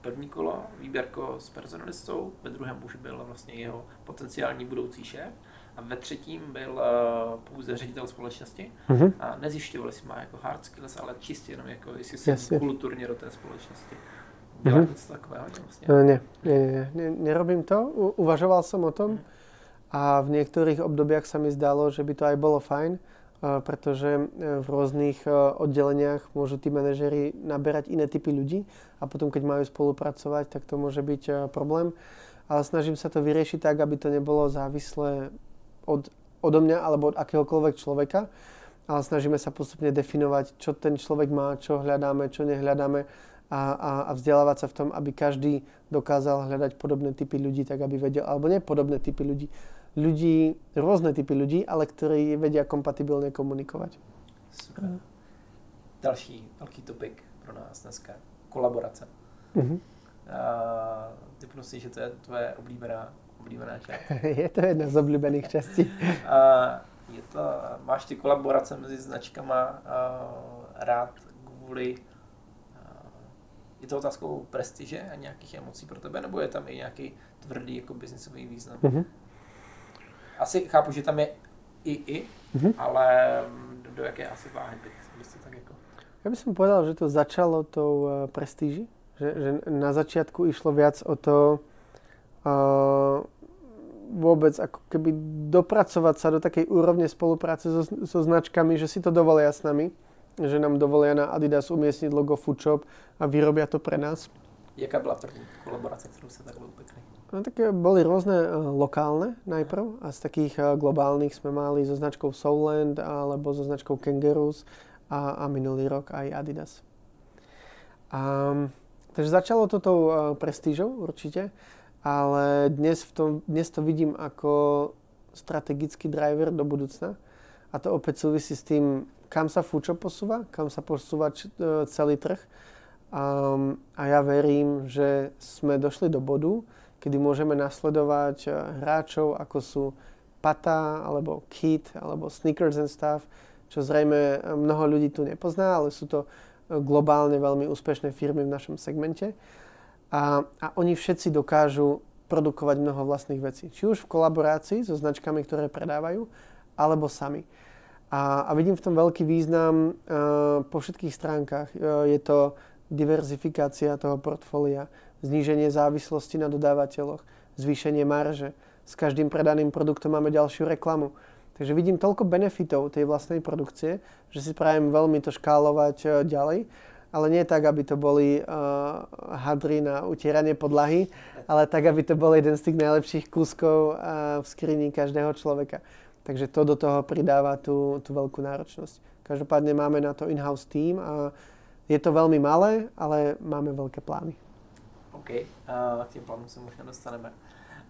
první kolo, výběrko s personalistou, ve druhém už byl vlastně jeho potenciální budoucí šéf a ve třetím byl uh, pouze ředitel společnosti mm-hmm. a nezjišťovali má jako hard skills, ale čistě jenom jako jestli se yes, kulturně do té společnosti. Dělá mm-hmm. něco takového vlastně? No, nie, nie, nie, nie, nerobím to. U, uvažoval som o tom mm. a v niektorých obdobiach sa mi zdalo, že by to aj bolo fajn, uh, pretože e, v rôznych uh, oddeleniach môžu tí manažery naberať iné typy ľudí a potom, keď majú spolupracovať, tak to môže byť uh, problém. Ale snažím sa to vyriešiť tak, aby to nebolo závislé od, odo mňa alebo od akéhokoľvek človeka, ale snažíme sa postupne definovať, čo ten človek má, čo hľadáme, čo nehľadáme a, a, a vzdelávať sa v tom, aby každý dokázal hľadať podobné typy ľudí, tak aby vedel, alebo nie podobné typy ľudí, ľudí, rôzne typy ľudí, ale ktorí vedia kompatibilne komunikovať. Super. Další velký topik pro nás dneska. Kolaborace. Uh-huh. A, typnu si, že to je tvoje oblíbená oblíbená část. je to jedna z oblíbených častí. a je to, máš ty kolaborace mezi značkama rád kvůli je to otázkou prestiže a nějakých emocí pro tebe, nebo je tam i nějaký tvrdý jako biznisový význam? Mm-hmm. Asi chápu, že tam je i i, mm-hmm. ale do, do jaké asi váhy bych, bych to tak jako... Ja by som povedal, že to začalo tou uh, prestíži, že, že na začiatku išlo viac o to, vôbec ako keby dopracovať sa do takej úrovne spolupráce so, so značkami, že si to dovolia s nami, že nám dovolia na Adidas umiestniť logo Foodshop a vyrobia to pre nás. Jaká byla první kolaborace, kterou se takhle upekli? No, také boli rôzne uh, lokálne najprv a z takých uh, globálnych sme mali so značkou Soulland alebo so značkou Kangaroos a, a minulý rok aj Adidas. Um, takže začalo to tou uh, prestížou určite, ale dnes, v tom, dnes to vidím ako strategický driver do budúcna a to opäť súvisí s tým, kam sa Fučo posúva, kam sa posúva č, uh, celý trh. Um, a ja verím, že sme došli do bodu, kedy môžeme nasledovať eh, hráčov ako sú Pata, alebo Kit, alebo Sneakers and Stuff, čo zrejme eh, mnoho ľudí tu nepozná, ale sú to globálne veľmi úspešné firmy v našom segmente. A, a oni všetci dokážu produkovať mnoho vlastných vecí. Či už v kolaborácii so značkami, ktoré predávajú, alebo sami. A, a vidím v tom veľký význam uh, po všetkých stránkach. Uh, je to diverzifikácia toho portfólia, zníženie závislosti na dodávateľoch, zvýšenie marže. S každým predaným produktom máme ďalšiu reklamu. Takže vidím toľko benefitov tej vlastnej produkcie, že si prajem veľmi to škálovať e, ďalej. Ale nie tak, aby to boli uh, hadry na utieranie podlahy, ale tak, aby to bol jeden z tých najlepších kúskov uh, v skrini každého človeka. Takže to do toho pridáva tú, tú veľkú náročnosť. Každopádne máme na to in-house team a je to veľmi malé, ale máme veľké plány. OK, uh, k těm plánům se možná dostaneme.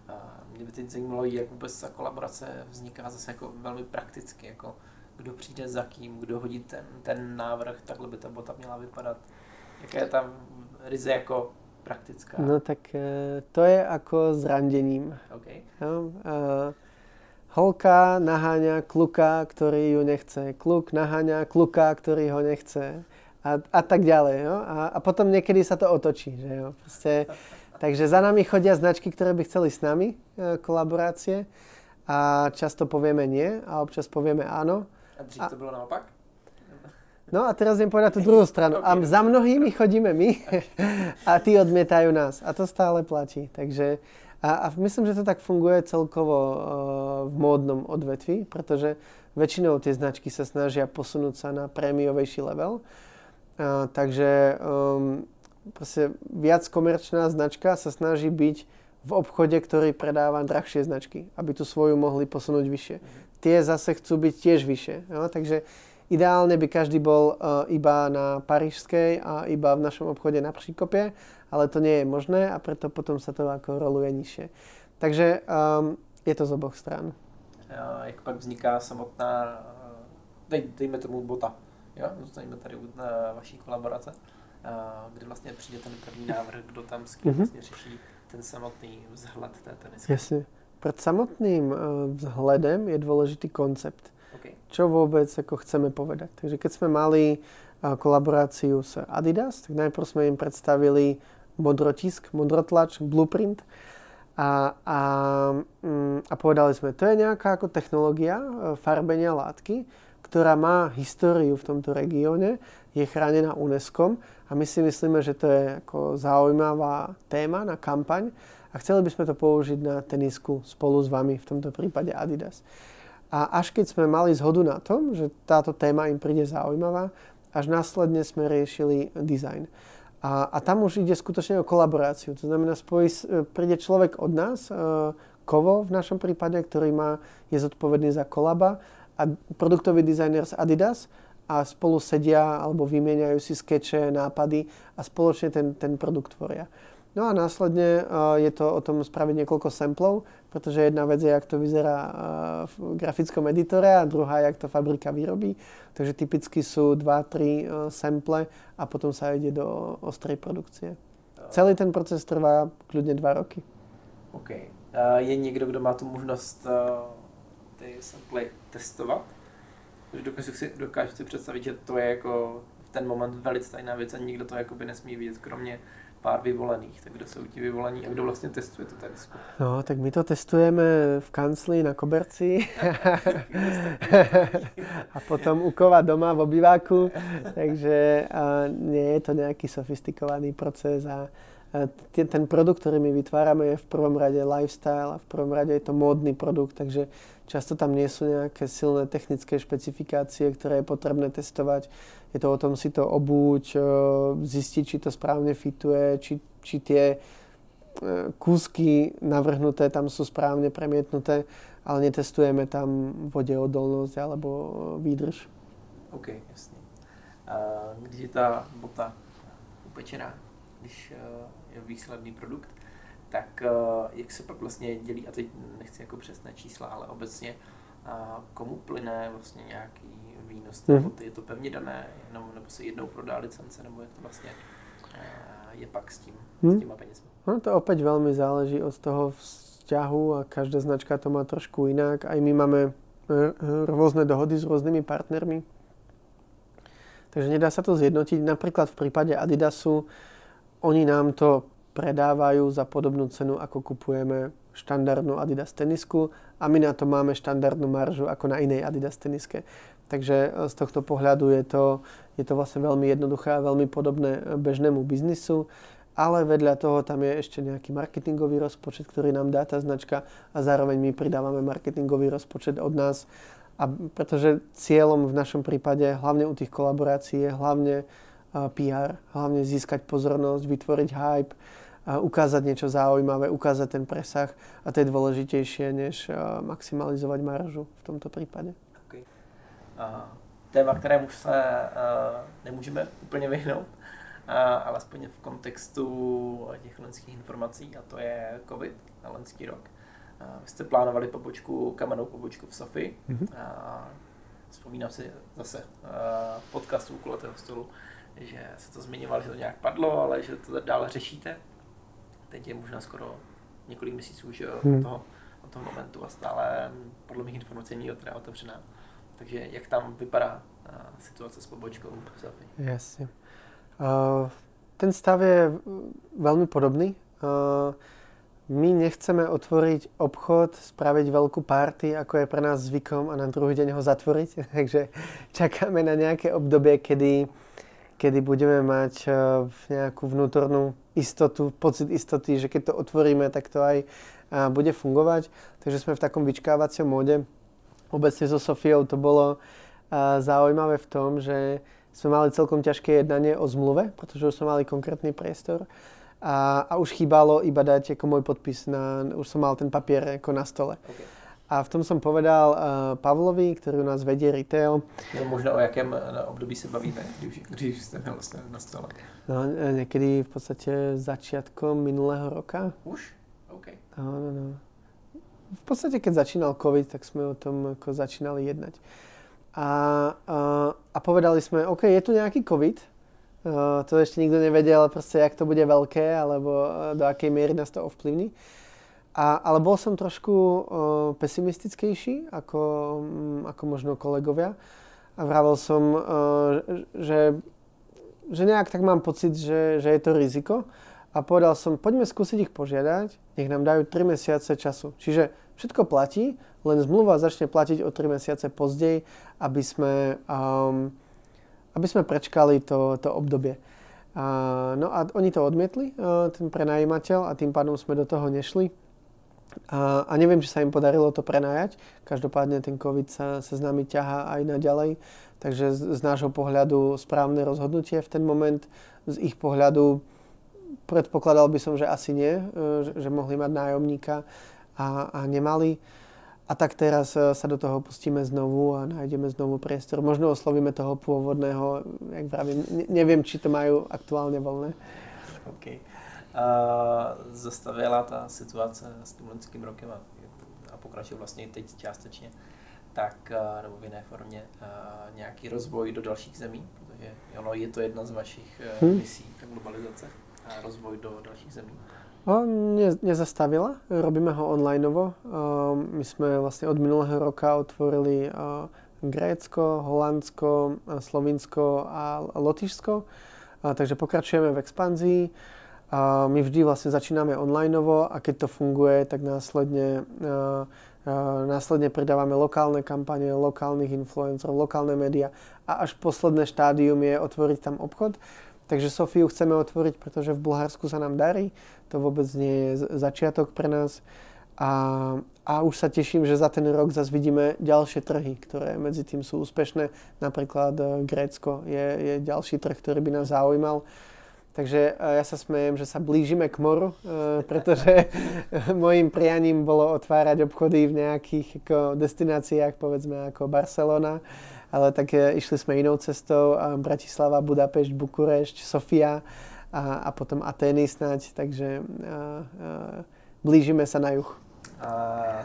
Uh, mě by teď zajímalo, jak vůbec ta kolaborace vzniká zase jako velmi prakticky, jako kdo přijde za kým, kdo hodí ten, ten návrh, takhle by ta bota měla vypadat. Jaká je tam ryze jako praktická? No tak uh, to je ako s randením. Okay. No, uh, holka naháňa kluka, ktorý ju nechce. Kluk naháňa kluka, ktorý ho nechce a, a tak ďalej. Jo? A, a potom niekedy sa to otočí. Že jo? Proste, takže za nami chodia značky, ktoré by chceli s nami e, kolaborácie a často povieme nie a občas povieme áno. A dřív a, to bylo naopak? No a teraz idem povedať tú druhú stranu. A za mnohými chodíme my a tí odmietajú nás. A to stále platí. Takže, a, a myslím, že to tak funguje celkovo uh, v módnom odvetvi, pretože väčšinou tie značky sa snažia posunúť sa na prémiovejší level takže um, proste viac komerčná značka sa snaží byť v obchode, ktorý predáva drahšie značky, aby tu svoju mohli posunúť vyššie. Tie zase chcú byť tiež vyššie. Jo? Takže ideálne by každý bol uh, iba na parížskej a iba v našom obchode na Příkopie, ale to nie je možné a preto potom sa to ako roluje nižšie. Takže um, je to z oboch stran. Jak pak vzniká samotná, dej, dejme tomu bota, Jo, zůstaneme tady u vaší kolaborace, kdy vlastně přijde ten první návrh, kdo tam s kým mm-hmm. vlastně řeší ten samotný vzhled té tenisky. Jasne. Pred samotným uh, vzhledem je dôležitý koncept. Okay. Čo vôbec ako chceme povedať. Takže keď sme mali uh, kolaboráciu s Adidas, tak najprv sme im predstavili modrotisk, modrotlač, blueprint a, a, um, a povedali sme, to je nejaká ako technológia uh, farbenia látky, ktorá má históriu v tomto regióne, je chránená UNESCO a my si myslíme, že to je ako zaujímavá téma na kampaň a chceli by sme to použiť na tenisku spolu s vami, v tomto prípade Adidas. A až keď sme mali zhodu na tom, že táto téma im príde zaujímavá, až následne sme riešili design. A, a tam už ide skutočne o kolaboráciu. To znamená, spojí, príde človek od nás, e, Kovo v našom prípade, ktorý má, je zodpovedný za kolaba a produktový dizajner z Adidas a spolu sedia alebo vymieňajú si skeče, nápady a spoločne ten, ten produkt tvoria. No a následne uh, je to o tom spraviť niekoľko samplov, pretože jedna vec je, jak to vyzerá uh, v grafickom editore a druhá, jak to fabrika vyrobí. Takže typicky sú 2-3 uh, sample a potom sa ide do ostrej produkcie. Celý ten proces trvá kľudne 2 roky. OK. Je niekto, kto má tu možnosť uh ty sample testovat. Dokážu si, dokážu si představit, že to je jako v ten moment velice tajná věc a nikdo to nesmí vidět, kromě pár vyvolených. Tak kdo jsou ti vyvolení a kdo vlastně testuje to tady? No, tak my to testujeme v kancli na koberci a potom u kova doma v obýváku, takže nie je to nejaký sofistikovaný proces a, ten produkt, ktorý my vytvárame, je v prvom rade lifestyle a v prvom rade je to módny produkt, takže často tam nie sú nejaké silné technické špecifikácie, ktoré je potrebné testovať. Je to o tom si to obúť, zistiť, či to správne fituje, či, či tie kúsky navrhnuté tam sú správne premietnuté, ale netestujeme tam vodeodolnosť alebo výdrž. OK, jasně. Když je ta bota upečená, když eh, je výsledný produkt, tak jak se pak vlastně dělí, a teď nechci jako přesné čísla, ale obecně, komu plyne vlastně nějaký té boty? Je to pevně dané, jenom, nebo se jednou prodá licence, nebo jak to vlastně eh, je pak s tím, hmm. s těma penězmi? No to opäť veľmi záleží od toho vzťahu a každá značka to má trošku inak. Aj my máme rôzne dohody s rôznymi partnermi. Takže nedá sa to zjednotiť. Napríklad v prípade Adidasu oni nám to predávajú za podobnú cenu, ako kupujeme štandardnú Adidas tenisku a my na to máme štandardnú maržu ako na inej Adidas teniske. Takže e, z tohto pohľadu je to, je to vlastne veľmi jednoduché a veľmi podobné bežnému biznisu ale vedľa toho tam je ešte nejaký marketingový rozpočet, ktorý nám dá tá značka a zároveň my pridávame marketingový rozpočet od nás. A pretože cieľom v našom prípade, hlavne u tých kolaborácií, je hlavne PR, hlavne získať pozornosť, vytvoriť hype, ukázať niečo zaujímavé, ukázať ten presah a to je dôležitejšie, než maximalizovať maržu v tomto prípade. Téma, ktorému sa uh, nemôžeme úplne vyhnout, alespoň v kontextu těch loňských informací, a to je COVID na loňský rok. Vy jste plánovali pobočku, kamennou pobočku v Sofii. Mm-hmm. A vzpomínám si zase v podcastu kulatého stolu, že se to zmiňovalo, že to nějak padlo, ale že to dále řešíte. Teď je možná skoro několik měsíců mm. od, toho, od toho momentu a stále podle mých informací není otevřená. Takže jak tam vypadá situace s pobočkou v Sofii? Jasně. Ten stav je veľmi podobný. My nechceme otvoriť obchod, spraviť veľkú party, ako je pre nás zvykom a na druhý deň ho zatvoriť. Takže čakáme na nejaké obdobie, kedy, kedy budeme mať nejakú vnútornú istotu, pocit istoty, že keď to otvoríme, tak to aj bude fungovať. Takže sme v takom vyčkávacom móde. Obecne so Sofiou to bolo zaujímavé v tom, že sme mali celkom ťažké jednanie o zmluve, pretože už sme mali konkrétny priestor. A, a už chýbalo iba dať ako môj podpis, na, už som mal ten papier ako na stole. Okay. A v tom som povedal uh, Pavlovi, ktorý u nás vedie retail. No, možno o jakém období sa bavíme, když, když ste vlastne na stole? No, e, niekedy v podstate začiatkom minulého roka. Už? OK. No, no, no. V podstate, keď začínal COVID, tak sme o tom ako začínali jednať. A, a, a povedali sme, OK, je tu nejaký COVID, uh, to ešte nikto nevedel, proste, jak to bude veľké, alebo uh, do akej miery nás to ovplyvní. A, ale bol som trošku uh, pesimistickejší ako, um, ako možno kolegovia. A vravel som, uh, že, že nejak tak mám pocit, že, že je to riziko. A povedal som, poďme skúsiť ich požiadať, nech nám dajú 3 mesiace času. Čiže všetko platí, len zmluva začne platiť o 3 mesiace pozdej aby sme, um, aby sme prečkali to, to obdobie. Uh, no a oni to odmietli, uh, ten prenajímateľ, a tým pádom sme do toho nešli. A, a neviem, či sa im podarilo to prenajať. Každopádne ten COVID sa, sa s nami ťahá aj naďalej. Takže z, z nášho pohľadu správne rozhodnutie v ten moment. Z ich pohľadu predpokladal by som, že asi nie, uh, že, že mohli mať nájomníka a, a nemali. A tak teraz e, sa do toho pustíme znovu a nájdeme znovu priestor. Možno oslovíme toho pôvodného, jak vravím, neviem, či to majú aktuálne voľné. OK. Uh, zastavila ta situace s tím loňským rokem a, a pokračuje vlastně teď částečně, tak, uh, nebo v jiné formě, uh, nějaký rozvoj do dalších zemí, protože ono je to jedna z vašich uh, misí, ta globalizace rozvoj do dalších zemí. No, ne, nezastavila, robíme ho onlineovo. My sme vlastne od minulého roka otvorili Grécko, Holandsko, Slovinsko a Lotyšsko. Takže pokračujeme v expanzii. My vždy vlastne začíname onlineovo a keď to funguje, tak následne, následne pridávame lokálne kampane, lokálnych influencerov, lokálne médiá a až posledné štádium je otvoriť tam obchod. Takže Sofiu chceme otvoriť, pretože v Bulharsku sa nám darí. To vôbec nie je začiatok pre nás. A, a už sa teším, že za ten rok zase vidíme ďalšie trhy, ktoré medzi tým sú úspešné. Napríklad e, Grécko je, je ďalší trh, ktorý by nás zaujímal. Takže e, ja sa smejem, že sa blížime k moru, e, pretože môjim prianím bolo otvárať obchody v nejakých destináciách, povedzme ako Barcelona, ale tak išli sme inou cestou, Bratislava, Budapešť, Bukurešť, Sofia a, a potom Atény snať, takže a, a, blížime sa na juh. A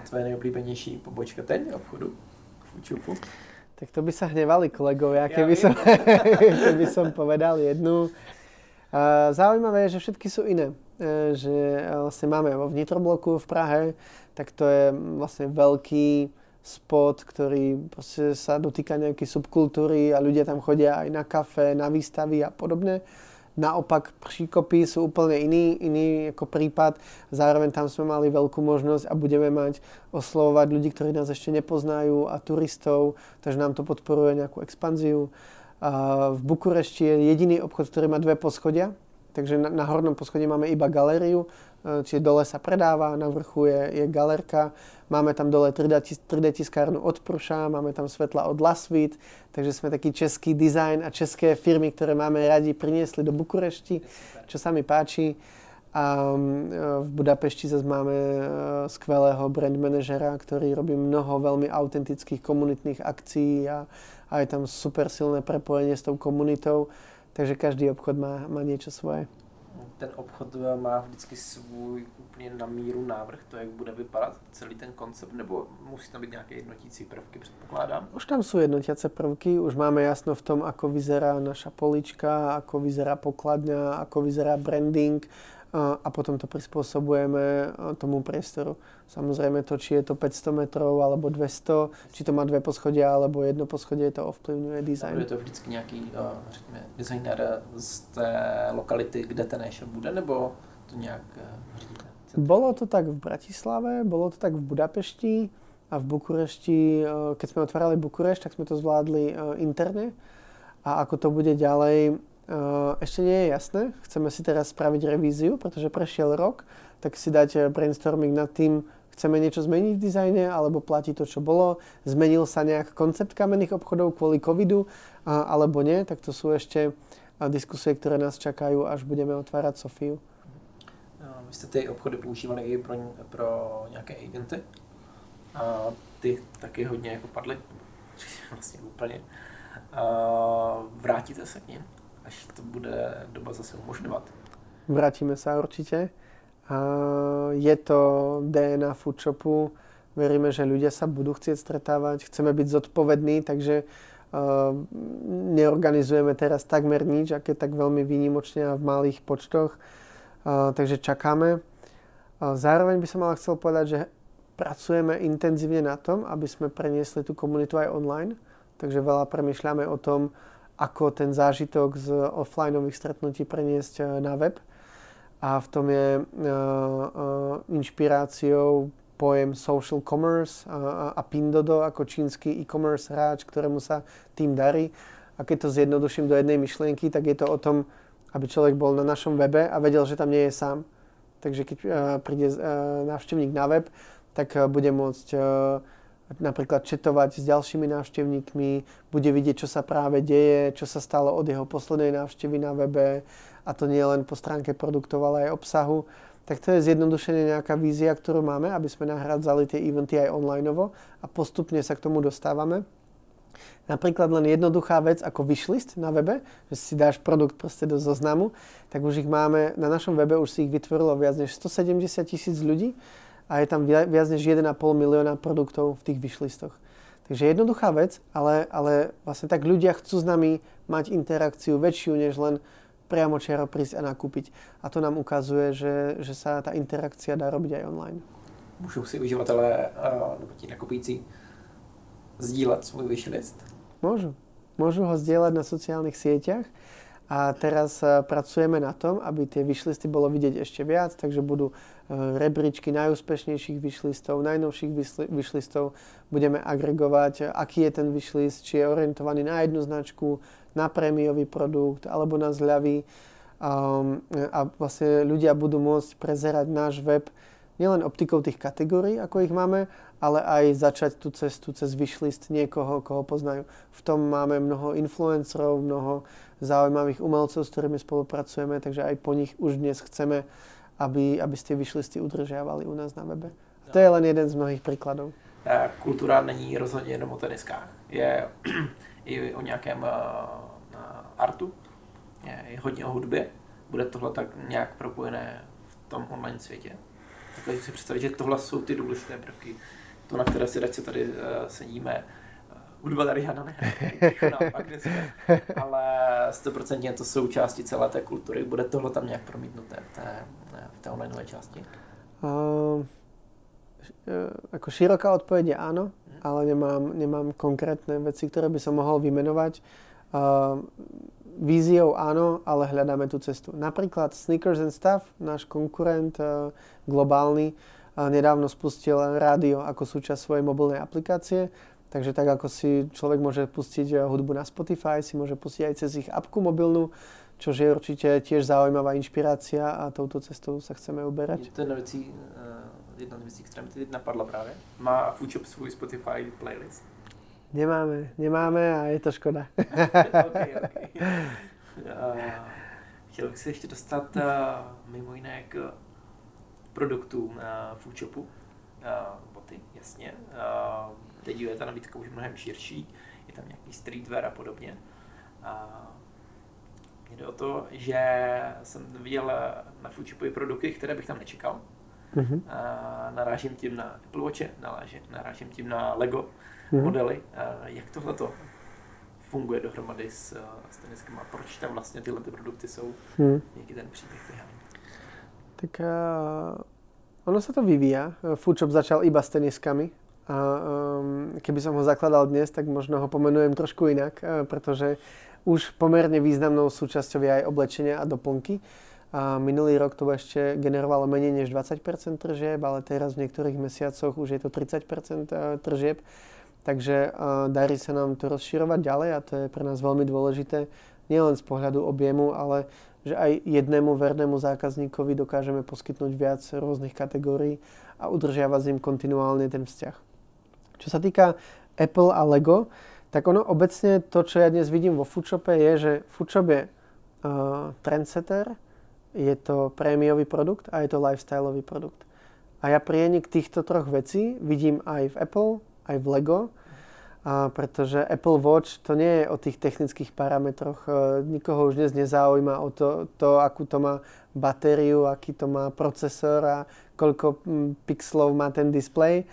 tvoje nejoblíbenější pobočka teď obchodu v Učupu? Tak to by sa hnevali kolegovia, keby, som, keby som povedal jednu. Zaujímavé je, že všetky sú iné. Že vlastne máme vo vnitrobloku v Prahe, tak to je vlastne veľký spot, ktorý sa dotýka nejakej subkultúry a ľudia tam chodia aj na kafe, na výstavy a podobne. Naopak příkopy sú úplne iný, iný ako prípad. Zároveň tam sme mali veľkú možnosť a budeme mať oslovovať ľudí, ktorí nás ešte nepoznajú a turistov, takže nám to podporuje nejakú expanziu. V Bukurešti je jediný obchod, ktorý má dve poschodia, takže na, na hornom poschodí máme iba galériu, čiže dole sa predáva, na vrchu je, je galerka, máme tam dole 3D, 3D tiskárnu od Pruša, máme tam svetla od Lasvit, takže sme taký český dizajn a české firmy, ktoré máme radi, priniesli do Bukurešti, čo sa mi páči. A v Budapešti zase máme e, skvelého brand manažera, ktorý robí mnoho veľmi autentických komunitných akcií a, a je tam super silné prepojenie s tou komunitou. Takže každý obchod má, má niečo svoje. Ten obchod má vždycky svůj úplně na míru návrh, to jak bude vypadat celý ten koncept, nebo musí tam být nějaké jednotící prvky, předpokládám? Už tam sú jednotiace prvky, už máme jasno v tom, ako vyzerá naša polička, ako vyzerá pokladňa, ako vyzerá branding, a potom to prispôsobujeme tomu priestoru. Samozrejme to, či je to 500 metrov alebo 200, či to má dve poschodia alebo jedno poschodie, to ovplyvňuje design. Je to vždycky nějaký, řekněme, designer z té lokality, kde ten e-shop bude, nebo to nějak řídíte? Bolo to tak v Bratislave, bolo to tak v Budapešti a v Bukurešti, keď sme otvárali Bukurešť, tak sme to zvládli interne. A ako to bude ďalej, ešte nie je jasné. Chceme si teraz spraviť revíziu, pretože prešiel rok, tak si dať eh, brainstorming nad tým, chceme niečo zmeniť v dizajne, alebo platí to, čo bolo. Zmenil sa nejak koncept kamenných obchodov kvôli covidu, alebo nie, tak to sú ešte eh, diskusie, ktoré nás čakajú, až budeme otvárať Sofiu. Vy jste ty obchody používali i pro, pro nějaké eventy. A ty taky hodně jako padly, vlastně úplně. A vrátíte se k ním? Až to bude doba zase umožňovat. Vrátime sa určite. Je to DNA Foodshopu. Veríme, že ľudia sa budú chcieť stretávať. Chceme byť zodpovední, takže uh, neorganizujeme teraz takmer nič, aké tak veľmi výnimočne a v malých počtoch. Uh, takže čakáme. Uh, zároveň by som ale chcel povedať, že pracujeme intenzívne na tom, aby sme preniesli tú komunitu aj online. Takže veľa premyšľame o tom, ako ten zážitok z offlineových stretnutí preniesť eh, na web. A v tom je uh, inšpiráciou pojem social commerce a, a Pindodo ako čínsky e-commerce hráč, ktorému sa tým darí. A keď to zjednoduším do jednej myšlienky, tak je to o tom, aby človek bol na našom webe a vedel, že tam nie je sám. Takže keď uh, príde uh, návštevník na web, tak uh, bude môcť uh, napríklad četovať s ďalšími návštevníkmi, bude vidieť, čo sa práve deje, čo sa stalo od jeho poslednej návštevy na webe a to nie len po stránke produktov, ale aj obsahu. Tak to je zjednodušene nejaká vízia, ktorú máme, aby sme nahradzali tie eventy aj online a postupne sa k tomu dostávame. Napríklad len jednoduchá vec ako wishlist na webe, že si dáš produkt proste do zoznamu, tak už ich máme, na našom webe už si ich vytvorilo viac než 170 tisíc ľudí a je tam viac než 1,5 milióna produktov v tých vyšlistoch. Takže jednoduchá vec, ale, ale vlastne tak ľudia chcú s nami mať interakciu väčšiu, než len priamo čiaro prísť a nakúpiť. A to nám ukazuje, že, že sa tá interakcia dá robiť aj online. Můžou si uživatelé nebo ti nakupící sdílet svůj wishlist? Môžu. Môžu ho zdieľať na sociálnych sieťach a teraz e, pracujeme na tom, aby tie vyšlisty bolo vidieť ešte viac, takže budú rebríčky najúspešnejších vyšlistov, najnovších vyšlistov. Budeme agregovať, aký je ten vyšlist, či je orientovaný na jednu značku, na prémiový produkt alebo na zľavy um, a vlastne ľudia budú môcť prezerať náš web nielen optikou tých kategórií, ako ich máme, ale aj začať tú cestu cez wishlist niekoho, koho poznajú. V tom máme mnoho influencerov, mnoho zaujímavých umelcov, s ktorými spolupracujeme, takže aj po nich už dnes chceme, aby, aby ste vyšlisty udržiavali u nás na webe. To je len jeden z mnohých príkladov. Eh, kultura není rozhodně jenom o teniskách. Je i o nějakém eh, artu, je, je hodně o hudbě. Bude tohle tak nějak propojené v tom online světě. Takže si představit, že tohle jsou ty důležité prvky, to, na které si se tady sedíme. Hudba tady žádná nehraje, ale 100% to součástí celé té kultury. Bude tohle tam nějak promítnuté v té, v té online části? Uh, ako široká odpoveď je áno, ale nemám, nemám konkrétne veci, ktoré by som mohol vymenovať. Uh, víziou áno, ale hľadáme tú cestu. Napríklad Sneakers and Stuff, náš konkurent uh, globálny, uh, nedávno spustil rádio ako súčasť svojej mobilnej aplikácie. Takže tak ako si človek môže pustiť hudbu na Spotify, si môže pustiť aj cez ich apku mobilnú, čo je určite tiež zaujímavá inšpirácia a touto cestou sa chceme uberať. To je vecí, jedna z věcí, která mi teď napadla právě. Má Foodshop svůj Spotify playlist? Nemáme, nemáme a je to škoda. okay, okay. Uh, chtěl bych se ještě dostat uh, mimo jiné k produktům uh, Foodshopu. Uh, boty, jasně. Uh, teď je ta nabídka už mnohem širší, je tam nějaký streetwear a podobně. Mně jde o to, že jsem viděl na Foodshopu produkty, které bych tam nečekal. Uh-huh. A narážím tím na Apple Watche, narážím, tím na Lego uh-huh. modely. A jak tohle to funguje dohromady s, s teniskama? Proč tam vlastně tyhle ty produkty jsou? Uh-huh. Jaký ten příběh behaný? Tak uh, ono sa to vyvíja. Foodshop začal iba s teniskami. A um, keby som ho zakladal dnes, tak možno ho pomenujem trošku inak, uh, pretože už pomerne významnou súčasťou je aj oblečenie a doplnky. A minulý rok to ešte generovalo menej než 20% tržieb, ale teraz v niektorých mesiacoch už je to 30 e, tržieb. Takže uh, darí sa nám to rozširovať ďalej a to je pre nás veľmi dôležité, nielen z pohľadu objemu, ale že aj jednému vernému zákazníkovi dokážeme poskytnúť viac rôznych kategórií a udržiavať s ním kontinuálne ten vzťah. Čo sa týka Apple a Lego, tak ono obecne to, čo ja dnes vidím vo Foodshope je, že Foodshop je uh, trendsetter, je to prémiový produkt a je to lifestyleový produkt. A ja prienik týchto troch vecí vidím aj v Apple, aj v Lego, a pretože Apple Watch to nie je o tých technických parametroch. E, nikoho už dnes nezaujíma o to, to, akú to má batériu, aký to má procesor a koľko pixelov má ten display,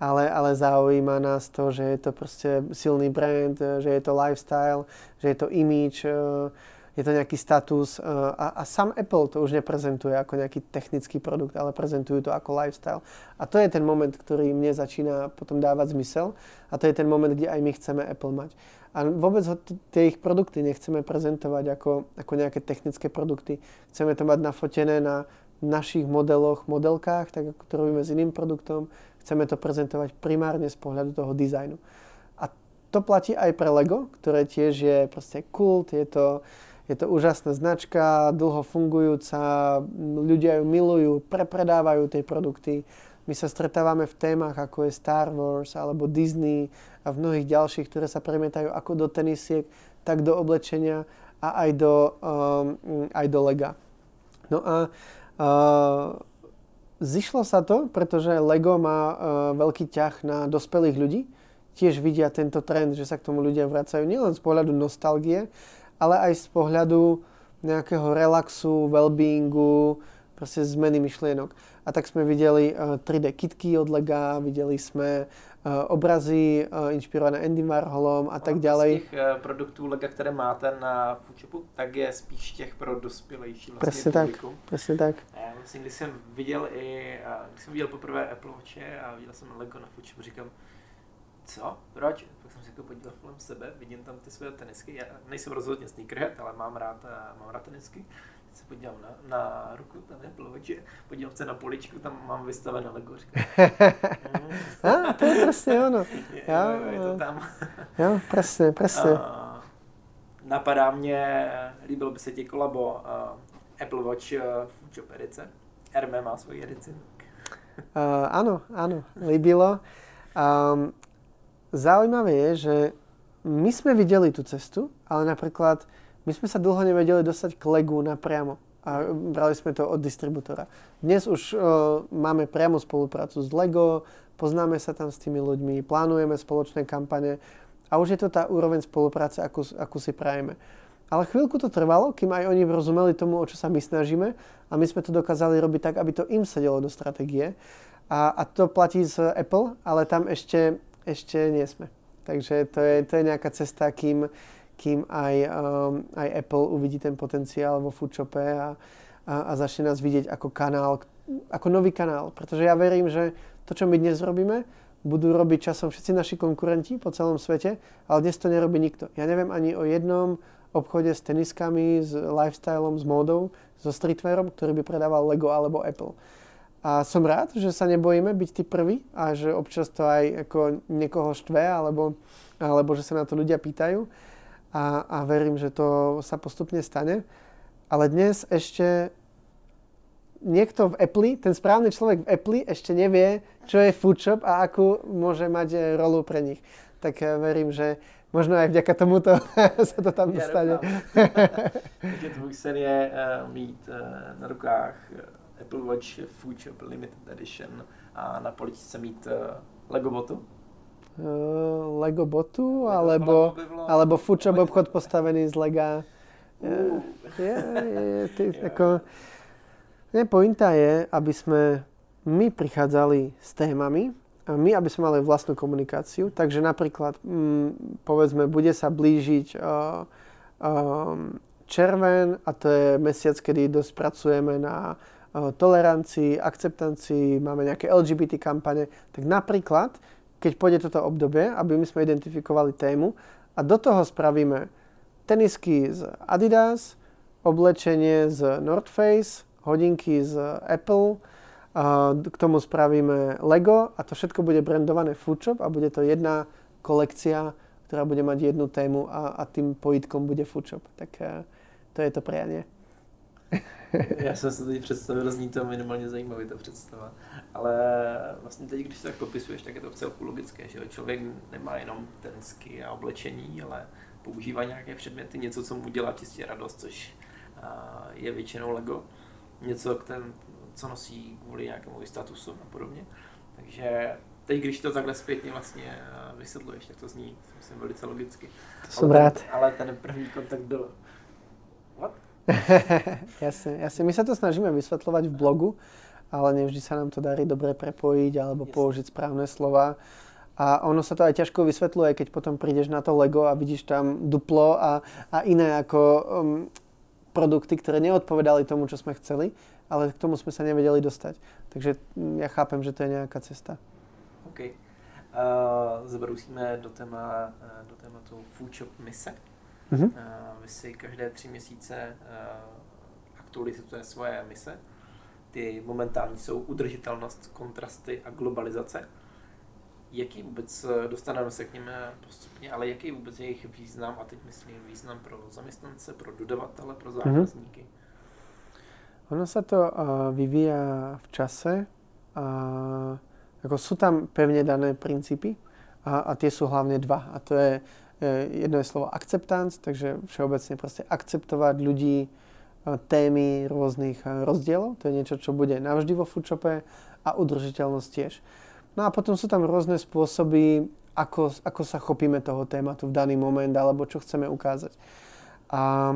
ale, ale zaujíma nás to, že je to proste silný brand, že je to lifestyle, že je to image, e, je to nejaký status uh, a, a sám Apple to už neprezentuje ako nejaký technický produkt, ale prezentujú to ako lifestyle. A to je ten moment, ktorý mne začína potom dávať zmysel a to je ten moment, kde aj my chceme Apple mať. A vôbec ho, tie ich produkty nechceme prezentovať ako, ako nejaké technické produkty. Chceme to mať nafotené na našich modeloch, modelkách, tak ako to robíme s iným produktom. Chceme to prezentovať primárne z pohľadu toho dizajnu. A to platí aj pre Lego, ktoré tiež je proste kult, je to, je to úžasná značka, dlho fungujúca, ľudia ju milujú, prepredávajú tie produkty. My sa stretávame v témach ako je Star Wars alebo Disney a v mnohých ďalších, ktoré sa premietajú ako do tenisiek, tak do oblečenia a aj do, um, aj do lega. No a uh, zišlo sa to, pretože Lego má uh, veľký ťah na dospelých ľudí. Tiež vidia tento trend, že sa k tomu ľudia vracajú nielen z pohľadu nostalgie, ale aj z pohľadu nejakého relaxu, wellbeingu, proste zmeny myšlienok. A tak sme videli 3D kitky od Lega, videli sme obrazy inšpirované Andy Warholom a tak ďalej. Z těch e, produktů Lega, které máte na Foodshopu, tak je spíš těch pro dospělejší vlastně Presne tak, presne tak. Já vlastně, když jsem viděl i, když jsem viděl poprvé Apple Watche a viděl jsem Lego na Foodshopu, říkám, co, proč? to podívat kolem sebe, vidím tam ty své tenisky. Já nejsem rozhodně sneakerhead, ale mám rád, mám rád tenisky. Se podívám na, na ruku, tam je plovoče, podívám se na poličku, tam mám vystavené Lego. a, to je přesně ono. Je, jo, je to tam. jo, přesně, přesně. A, napadá mě, líbilo by se ti kolabo uh, Apple Watch uh, Foodshop edice. Hermé má svoji edici. Uh, áno, áno, líbilo. Um, zaujímavé je, že my sme videli tú cestu, ale napríklad my sme sa dlho nevedeli dostať k Legu napriamo a brali sme to od distribútora. Dnes už uh, máme priamo spoluprácu s Lego, poznáme sa tam s tými ľuďmi, plánujeme spoločné kampane a už je to tá úroveň spolupráce, akú, akú si prajeme. Ale chvíľku to trvalo, kým aj oni rozumeli tomu, o čo sa my snažíme a my sme to dokázali robiť tak, aby to im sedelo do stratégie. A, a to platí z Apple, ale tam ešte, ešte nie sme. Takže to je, to je nejaká cesta, kým, kým aj, um, aj Apple uvidí ten potenciál vo Foodshope a, a, a začne nás vidieť ako kanál, ako nový kanál. Pretože ja verím, že to, čo my dnes robíme, budú robiť časom všetci naši konkurenti po celom svete, ale dnes to nerobí nikto. Ja neviem ani o jednom obchode s teniskami, s lifestylom, s módou, so streetwearom, ktorý by predával Lego alebo Apple. A som rád, že sa nebojíme byť tí prví a že občas to aj ako niekoho štve alebo, alebo že sa na to ľudia pýtajú a, a verím, že to sa postupne stane. Ale dnes ešte niekto v Apple, ten správny človek v Apple ešte nevie, čo je Foodshop a akú môže mať rolu pre nich. Tak verím, že možno aj vďaka tomuto sa to tam dostane. Takže tvůj sen je uh, mít uh, na rukách Apple Watch Food Shop Limited Edition a na poličce mít uh, Lego botu? Uh, Lego botu, Lego alebo, alebo Shop obchod postavený z Lega. Uh. Je, je, je, ty, yeah. ako, nie, pointa je, aby sme my prichádzali s témami, my, aby sme mali vlastnú komunikáciu. Takže napríklad, mm, povedzme, bude sa blížiť uh, um, červen a to je mesiac, kedy dosť pracujeme na uh, tolerancii, akceptancii, máme nejaké LGBT kampane. Tak napríklad, keď pôjde toto obdobie, aby my sme identifikovali tému a do toho spravíme tenisky z Adidas, oblečenie z North Face, hodinky z Apple, k tomu spravíme Lego a to všetko bude brandované Foodshop a bude to jedna kolekcia, ktorá bude mať jednu tému a, a tým pojitkom bude Foodshop. Tak uh, to je to prianie. Já jsem se teď představil, zní to minimálně zajímavě ta představa. Ale vlastně teď, když to tak popisuješ, tak je to v celku logické, že člověk nemá jenom tenisky a oblečení, ale používá nějaké předměty, něco, co mu dělá čistě radost, což je většinou Lego. Něco, ten, co nosí kvůli nějakému statusu a podobně. Takže teď, když to takhle zpětně vlastně vysvětluješ, tak to zní, myslím, velice logicky. To jsem ale rád. Ten, ale ten první kontakt byl... Jasne, jasne. My sa to snažíme vysvetľovať v blogu, ale nevždy sa nám to darí dobre prepojiť alebo jasne. použiť správne slova. A ono sa to aj ťažko vysvetľuje, keď potom prídeš na to Lego a vidíš tam duplo a, a iné ako um, produkty, ktoré neodpovedali tomu, čo sme chceli ale k tomu sme sa nevedeli dostať. Takže mm, ja chápem, že to je nejaká cesta. OK. Uh, zabrousíme do, téma, do tématu Food Shop mise. Uh-huh. Uh, vy si každé tři měsíce uh, aktualizujete svoje mise. Ty momentální jsou udržitelnost, kontrasty a globalizace. Jaký vůbec, uh, dostaneme se k ním postupně, ale jaký vůbec je jejich význam, a teď myslím význam pro zaměstnance, pro dodavatele, pro mhm. zákazníky? Uh-huh. Ono sa to uh, vyvíja v čase. A ako sú tam pevne dané princípy a, a tie sú hlavne dva. A to je jedno je slovo akceptance, takže všeobecne proste akceptovať ľudí, témy rôznych rozdielov. To je niečo, čo bude navždy vo foodshope a udržiteľnosť tiež. No a potom sú tam rôzne spôsoby, ako, ako sa chopíme toho tématu v daný moment alebo čo chceme ukázať. A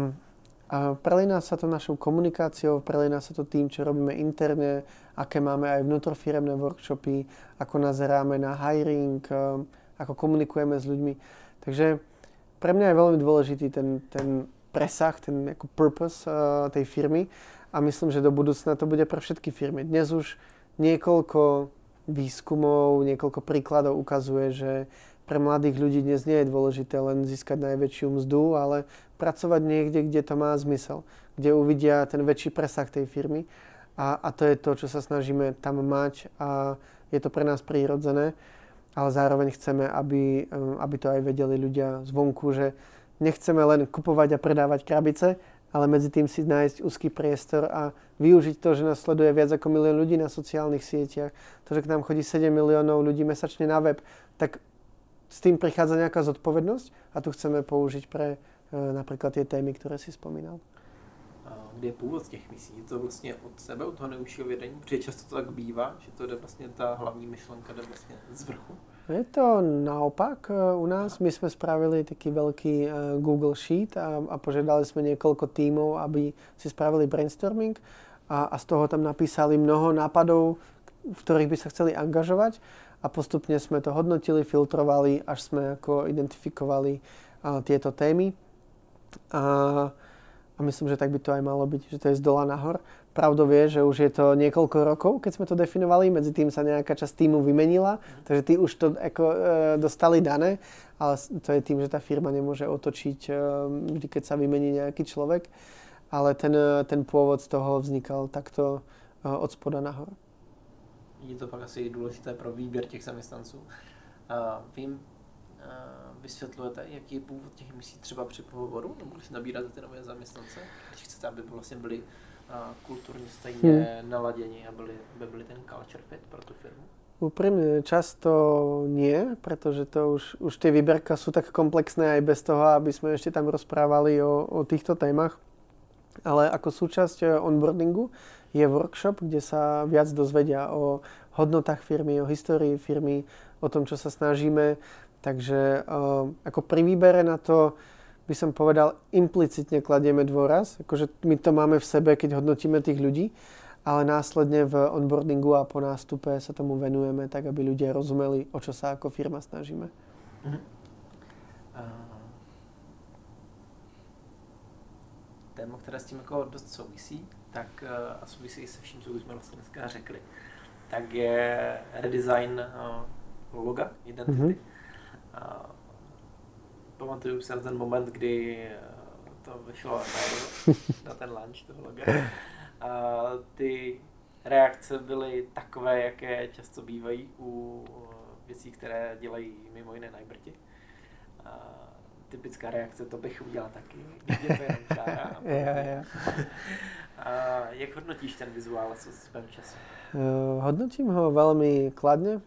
a prelína sa to našou komunikáciou, prelína sa to tým, čo robíme interne, aké máme aj vnútrofiremné workshopy, ako nazeráme na hiring, eh, ako komunikujeme s ľuďmi. Takže pre mňa je veľmi dôležitý ten, ten presah, ten ako purpose uh, tej firmy. A myslím, že do budúcna to bude pre všetky firmy. Dnes už niekoľko výskumov, niekoľko príkladov ukazuje, že pre mladých ľudí dnes nie je dôležité len získať najväčšiu mzdu, ale pracovať niekde, kde to má zmysel, kde uvidia ten väčší presah tej firmy. A, a to je to, čo sa snažíme tam mať a je to pre nás prírodzené, ale zároveň chceme, aby, um, aby to aj vedeli ľudia zvonku, že nechceme len kupovať a predávať krabice, ale medzi tým si nájsť úzky priestor a využiť to, že nás sleduje viac ako milión ľudí na sociálnych sieťach, to, že k nám chodí 7 miliónov ľudí mesačne na web, tak s tým prichádza nejaká zodpovednosť a tu chceme použiť pre e, napríklad tie témy, ktoré si spomínal. Kde je původ těch misí? Je to vlastně od sebe, od toho neužšího vědení? Protože často to tak bývá, že to jde vlastně ta hlavní myšlenka jde vlastně z vrchu. Je to naopak e, u nás. My sme spravili taký veľký e, Google Sheet a, a požiadali sme niekoľko tímov, aby si spravili brainstorming a, a z toho tam napísali mnoho nápadov, v ktorých by sa chceli angažovať a postupne sme to hodnotili, filtrovali, až sme ako identifikovali a, tieto témy. A, a myslím, že tak by to aj malo byť, že to je z dola nahor. Pravdou vie, že už je to niekoľko rokov, keď sme to definovali, medzi tým sa nejaká časť týmu vymenila, takže tí už to ako, e, dostali dané, ale to je tým, že tá firma nemôže otočiť e, vždy, keď sa vymení nejaký človek, ale ten, e, ten pôvod z toho vznikal takto e, od spoda nahor. Je to pak asi důležité pro výběr těch zaměstnanců. Uh, vím, vysvětlujete, jaký je původ těch misí třeba při pohovoru, nebo když nabíráte ty nové zaměstnance, když chcete, aby vlastně byli kulturně stejně hmm. naladěni a byli, aby byli ten culture fit pro tu firmu? Úprimne často nie, pretože to už, už tie výberka sú tak komplexné aj bez toho, aby sme ešte tam rozprávali o, o týchto témach. Ale ako súčasť eh, onboardingu je workshop, kde sa viac dozvedia o hodnotách firmy, o histórii firmy, o tom, čo sa snažíme. Takže uh, ako pri výbere na to by som povedal, implicitne kladieme dôraz. Akože my to máme v sebe, keď hodnotíme tých ľudí, ale následne v onboardingu a po nástupe sa tomu venujeme tak, aby ľudia rozumeli, o čo sa ako firma snažíme. Uh-huh. Uh, téma, které s tím jako dost souvisí, tak eh, a souvisí se vším, co už jsme vlastně dneska řekli, tak je redesign uh, loga, identity. Mm-hmm. Uh, pamatuju se na ten moment, kdy to vyšlo na, na ten lunch toho loga. A ty reakce byly takové, jaké často bývají u věcí, které dělají mimo jiné najbrti. Typická reakce, to bych udělal taky. Jděte jenom A jak hodnotíš ten vizuál s svým času? Uh, hodnotím ho veľmi kladne.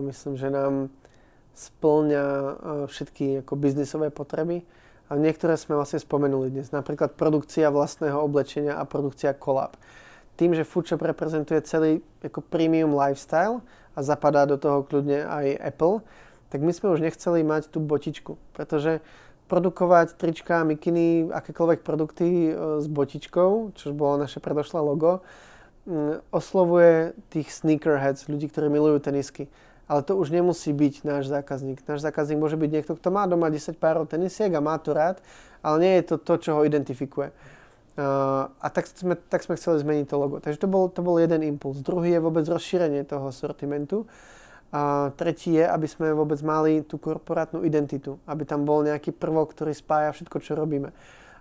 Myslím, že nám splňa uh, všetky ako biznisové potreby. A niektoré sme vlastne spomenuli dnes. Napríklad produkcia vlastného oblečenia a produkcia kolab. Tým, že Foodshop reprezentuje celý ako premium lifestyle a zapadá do toho kľudne aj Apple, tak my sme už nechceli mať tú botičku, pretože produkovať trička, mikiny, akékoľvek produkty e, s botičkou, čo bolo naše predošlé logo, oslovuje tých sneakerheads, ľudí, ktorí milujú tenisky. Ale to už nemusí byť náš zákazník. Náš zákazník môže byť niekto, kto má doma 10 párov tenisiek a má to rád, ale nie je to to, čo ho identifikuje. Uh, a tak sme, tak sme chceli zmeniť to logo. Takže to bol, to bol jeden impuls. Druhý je vôbec rozšírenie toho sortimentu. A tretí je, aby sme vôbec mali tú korporátnu identitu, aby tam bol nejaký prvok, ktorý spája všetko, čo robíme.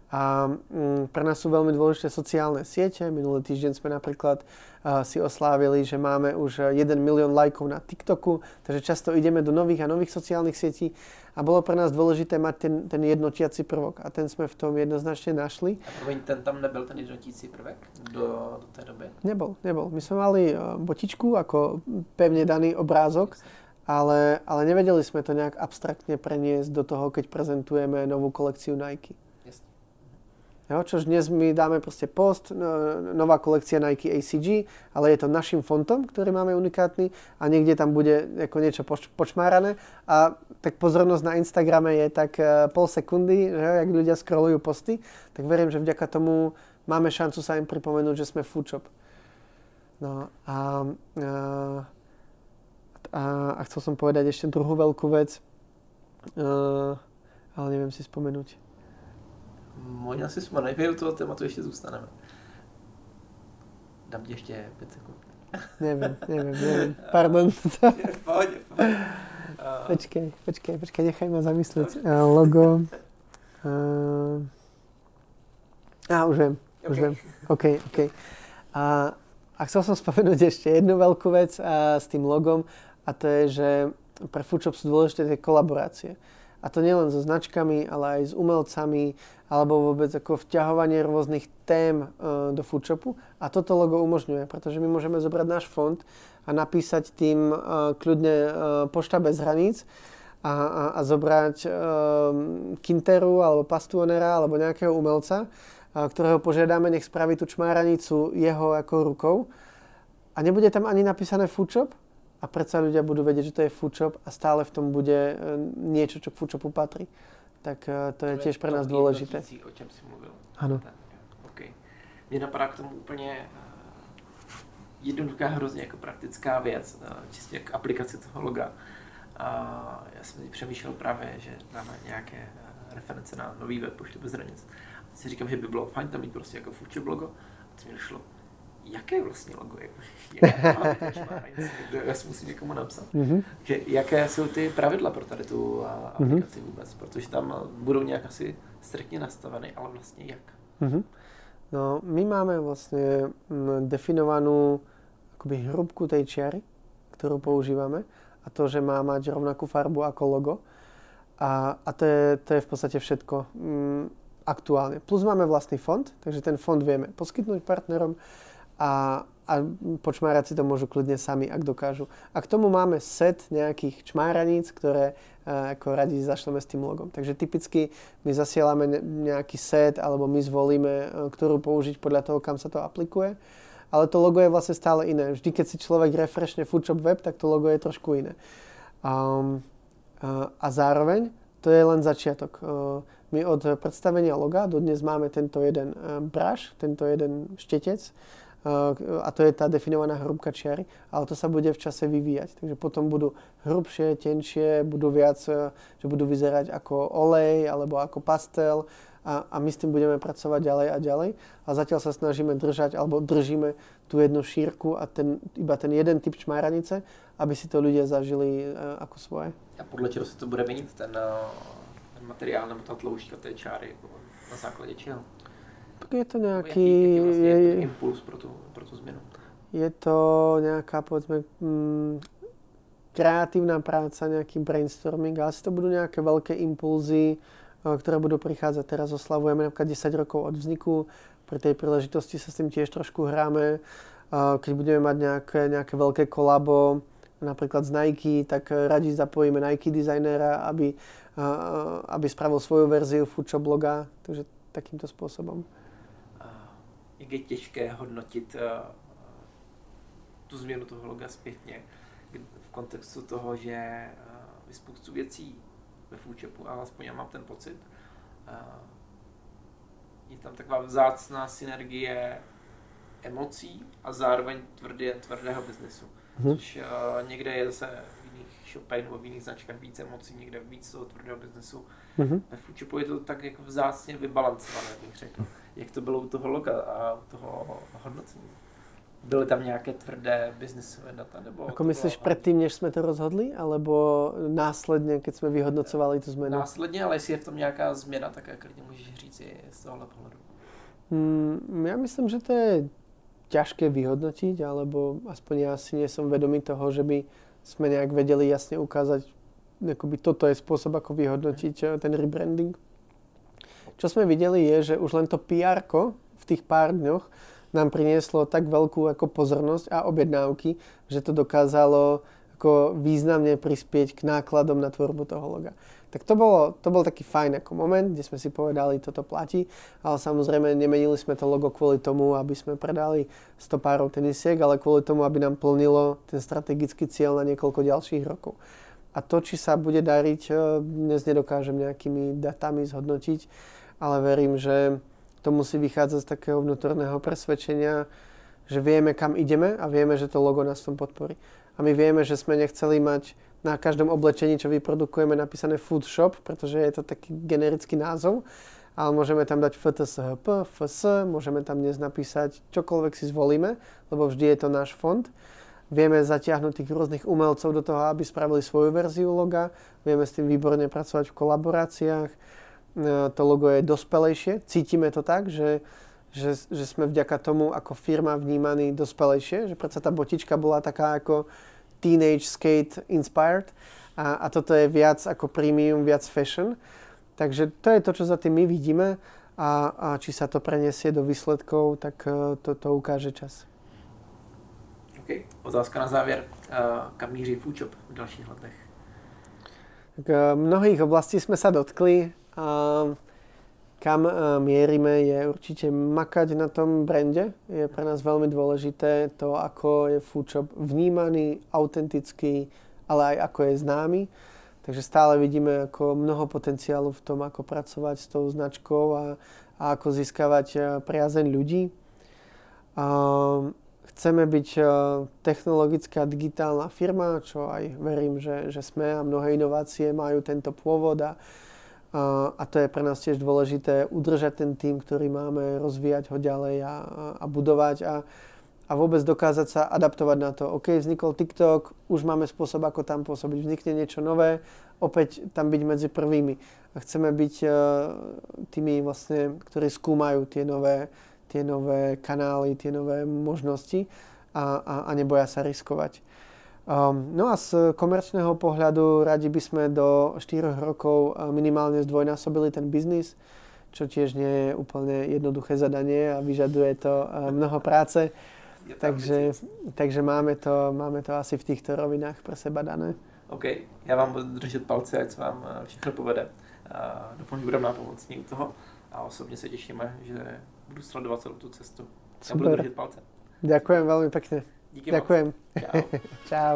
A mm, pre nás sú veľmi dôležité sociálne siete. Minulý týždeň sme napríklad si oslávili, že máme už 1 milión lajkov na TikToku, takže často ideme do nových a nových sociálnych sietí a bolo pre nás dôležité mať ten, ten jednotiaci prvok a ten sme v tom jednoznačne našli. A promiň, ten tam nebyl ten jednotící prvek do, do té doby? Nebol, nebol. My sme mali uh, botičku ako pevne daný obrázok, ale, ale nevedeli sme to nejak abstraktne preniesť do toho, keď prezentujeme novú kolekciu Nike. Jo, čož dnes my dáme proste post, no, nová kolekcia Nike ACG, ale je to našim fontom, ktorý máme unikátny a niekde tam bude ako niečo poč- počmárané a tak pozornosť na Instagrame je tak uh, pol sekundy, že, jak ľudia scrollujú posty, tak verím, že vďaka tomu máme šancu sa im pripomenúť, že sme foodshop. No a, a, a, a chcel som povedať ešte druhú veľkú vec, uh, ale neviem si spomenúť. Možná si jsme nejprve u toho tématu ještě zůstaneme. Dám ti ještě pět sekund. nevím, nevím, nevím. Pardon. v pohodě, v pohodě. Uh... Počkej, počkej, počkej, nechaj ma zamyslet. Uh, logo. Uh... A, už viem, okay. už viem. OK, OK. A, a chcel som spomenúť ešte jednu veľkú vec a, s tým logom a to je, že pre Foodshop sú dôležité tie kolaborácie. A to nielen so značkami, ale aj s umelcami, alebo vôbec ako vťahovanie rôznych tém uh, do foodshopu. A toto logo umožňuje, pretože my môžeme zobrať náš fond a napísať tým uh, kľudne uh, pošta bez hraníc a, a, a zobrať Kinteru alebo Pastuonera alebo nejakého umelca, ktorého požiadame, nech spraví tú čmáranicu jeho ako rukou. A nebude tam ani napísané foodshop, a predsa ľudia budú vedieť, že to je foodshop a stále v tom bude e, niečo, čo k foodshopu patrí. Tak e, to je tiež pre nás dôležité. o čem si mluvil. Ano. Okay. Mně napadá k tomu úplně e, jednoduchá, hrozně jako praktická věc, čistě jak aplikace toho loga. A já jsem si přemýšlel právě, že dáme nějaké reference na nový web Pošty bez hranic. Si říkám, že by bylo fajn tam mít prostě jako foodshop logo. A to mi došlo, jaké vlastně logo je? Já si musím někomu napsat. Mm-hmm. Že jaké jsou ty pravidla pro tady tu aplikaci mm-hmm. vůbec? Protože tam budou nějak asi striktně nastaveny, ale vlastně jak? Mm-hmm. No, my máme vlastne definovanú akoby hrubku tej čiary, ktorú používame a to, že má mať rovnakú farbu ako logo. A, a to, je, to je v podstate všetko mm, aktuálne. Plus máme vlastný fond, takže ten fond vieme poskytnúť partnerom a, a počmárať si to môžu kľudne sami, ak dokážu. A k tomu máme set nejakých čmáraníc, ktoré uh, ako radi zašleme s tým logom. Takže typicky my zasielame nejaký set alebo my zvolíme, uh, ktorú použiť podľa toho, kam sa to aplikuje. Ale to logo je vlastne stále iné. Vždy, keď si človek refreshne Foodshop web, tak to logo je trošku iné. Um, uh, a zároveň to je len začiatok. My od predstavenia loga dodnes máme tento jeden brush, tento jeden štetec, a to je tá definovaná hrubka čiary, ale to sa bude v čase vyvíjať. Takže potom budú hrubšie, tenšie, budú viac, e, že budú vyzerať ako olej alebo ako pastel a, a my s tým budeme pracovať ďalej a ďalej. A zatiaľ sa snažíme držať alebo držíme tú jednu šírku a ten, iba ten jeden typ čmáranice, aby si to ľudia zažili uh, ako svoje. A podľa čeho sa to bude meniť, ten, ten materiál nebo tá tloušťka tej čáry? Na základe čeho? Je to nejaký... Jaký, jaký vlastne je impuls pro tú, pro tú zmenu? Je to nejaká, povedzme, mm, kreatívna práca, nejaký brainstorming. Asi to budú nejaké veľké impulzy, e, ktoré budú prichádzať. Teraz oslavujeme napríklad 10 rokov od vzniku. Pri tej príležitosti sa s tým tiež trošku hráme. E, keď budeme mať nejaké, nejaké veľké kolabo, napríklad z Nike, tak radi zapojíme Nike dizajnera, aby, e, aby spravil svoju verziu Foodshop bloga. Takže takýmto spôsobom jak je těžké hodnotit uh, tu změnu toho loga zpětně v kontextu toho, že uh, je spoustu věcí ve Foodshopu, ale aspoň já mám ten pocit. Uh, je tam taková vzácná synergie emocí a zároveň tvrdě, tvrdého biznesu. Hmm. Což uh, někde je zase v jiných shopech nebo v jiných značkách víc emocí, někde víc toho tvrdého biznesu. Hmm. Ve Foodshopu je to tak jako vzácně vybalancované, bych řekl. Jak to bylo u toho loga a u toho hodnocení? Byly tam nějaké tvrdé biznisové data? Nebo Ako myslíš předtím, než jsme to rozhodli? Alebo následně, keď jsme vyhodnocovali tu zmenu? Následně, ale jestli je v tom nějaká změna, tak klidně můžeš říct i z tohohle pohledu. Hmm, ja myslím, že to je ťažké vyhodnotiť, alebo aspoň ja si nie som vedomý toho, že by sme nejak vedeli jasne ukázať, akoby toto je spôsob, ako vyhodnotiť eh, ten rebranding. Čo sme videli je, že už len to pr v tých pár dňoch nám prinieslo tak veľkú ako pozornosť a objednávky, že to dokázalo ako významne prispieť k nákladom na tvorbu toho loga. Tak to, bolo, to bol taký fajn ako moment, kde sme si povedali, toto platí, ale samozrejme nemenili sme to logo kvôli tomu, aby sme predali 100 párov tenisiek, ale kvôli tomu, aby nám plnilo ten strategický cieľ na niekoľko ďalších rokov. A to, či sa bude dariť, eh, dnes nedokážem nejakými datami zhodnotiť ale verím, že to musí vychádzať z takého vnútorného presvedčenia, že vieme, kam ideme a vieme, že to logo nás tom podporí. A my vieme, že sme nechceli mať na každom oblečení, čo vyprodukujeme, napísané food shop, pretože je to taký generický názov, ale môžeme tam dať FTSHP, FS, môžeme tam dnes napísať čokoľvek si zvolíme, lebo vždy je to náš fond. Vieme zatiahnuť tých rôznych umelcov do toho, aby spravili svoju verziu loga. Vieme s tým výborne pracovať v kolaboráciách to logo je dospelejšie. Cítime to tak, že, že, že sme vďaka tomu ako firma vnímaní dospelejšie, že predsa tá botička bola taká ako teenage skate inspired a, a toto je viac ako premium, viac fashion. Takže to je to, čo za tým my vidíme a, a či sa to preniesie do výsledkov, tak e, to, to ukáže čas. OK. Otázka na závěr. Kam míří Foodshop v dalších letech? E, mnohých oblastí sme sa dotkli. Kam e, mierime je určite makať na tom brande. Je pre nás veľmi dôležité to, ako je Foodshop vnímaný, autentický, ale aj ako je známy. Takže stále vidíme ako mnoho potenciálu v tom, ako pracovať s tou značkou a, a ako získavať e, priazeň ľudí. Chceme byť e, technologická digitálna firma, čo aj verím, že, že sme a mnohé inovácie majú tento pôvod a, a to je pre nás tiež dôležité udržať ten tým, ktorý máme, rozvíjať ho ďalej a, a budovať a, a vôbec dokázať sa adaptovať na to. OK, vznikol TikTok, už máme spôsob, ako tam pôsobiť, vznikne niečo nové, opäť tam byť medzi prvými. A chceme byť uh, tými vlastne, ktorí skúmajú tie nové tie nové kanály, tie nové možnosti a, a, a neboja sa riskovať. Um, no a z komerčného pohľadu radi by sme do 4 rokov uh, minimálne zdvojnásobili ten biznis, čo tiež nie je úplne jednoduché zadanie a vyžaduje to uh, mnoho práce. Takže, takže máme, to, máme to asi v týchto rovinách pre seba dané. OK, já vám budu držet palce, ať se vám uh, všechno povede. Doufám, že budeme nápomocní u toho a osobně se těšíme, že budu sledovat celou tu cestu. Super. Já budu držet palce. Ďakujem veľmi pekne. Díky Ďakujem. Čau. Čau.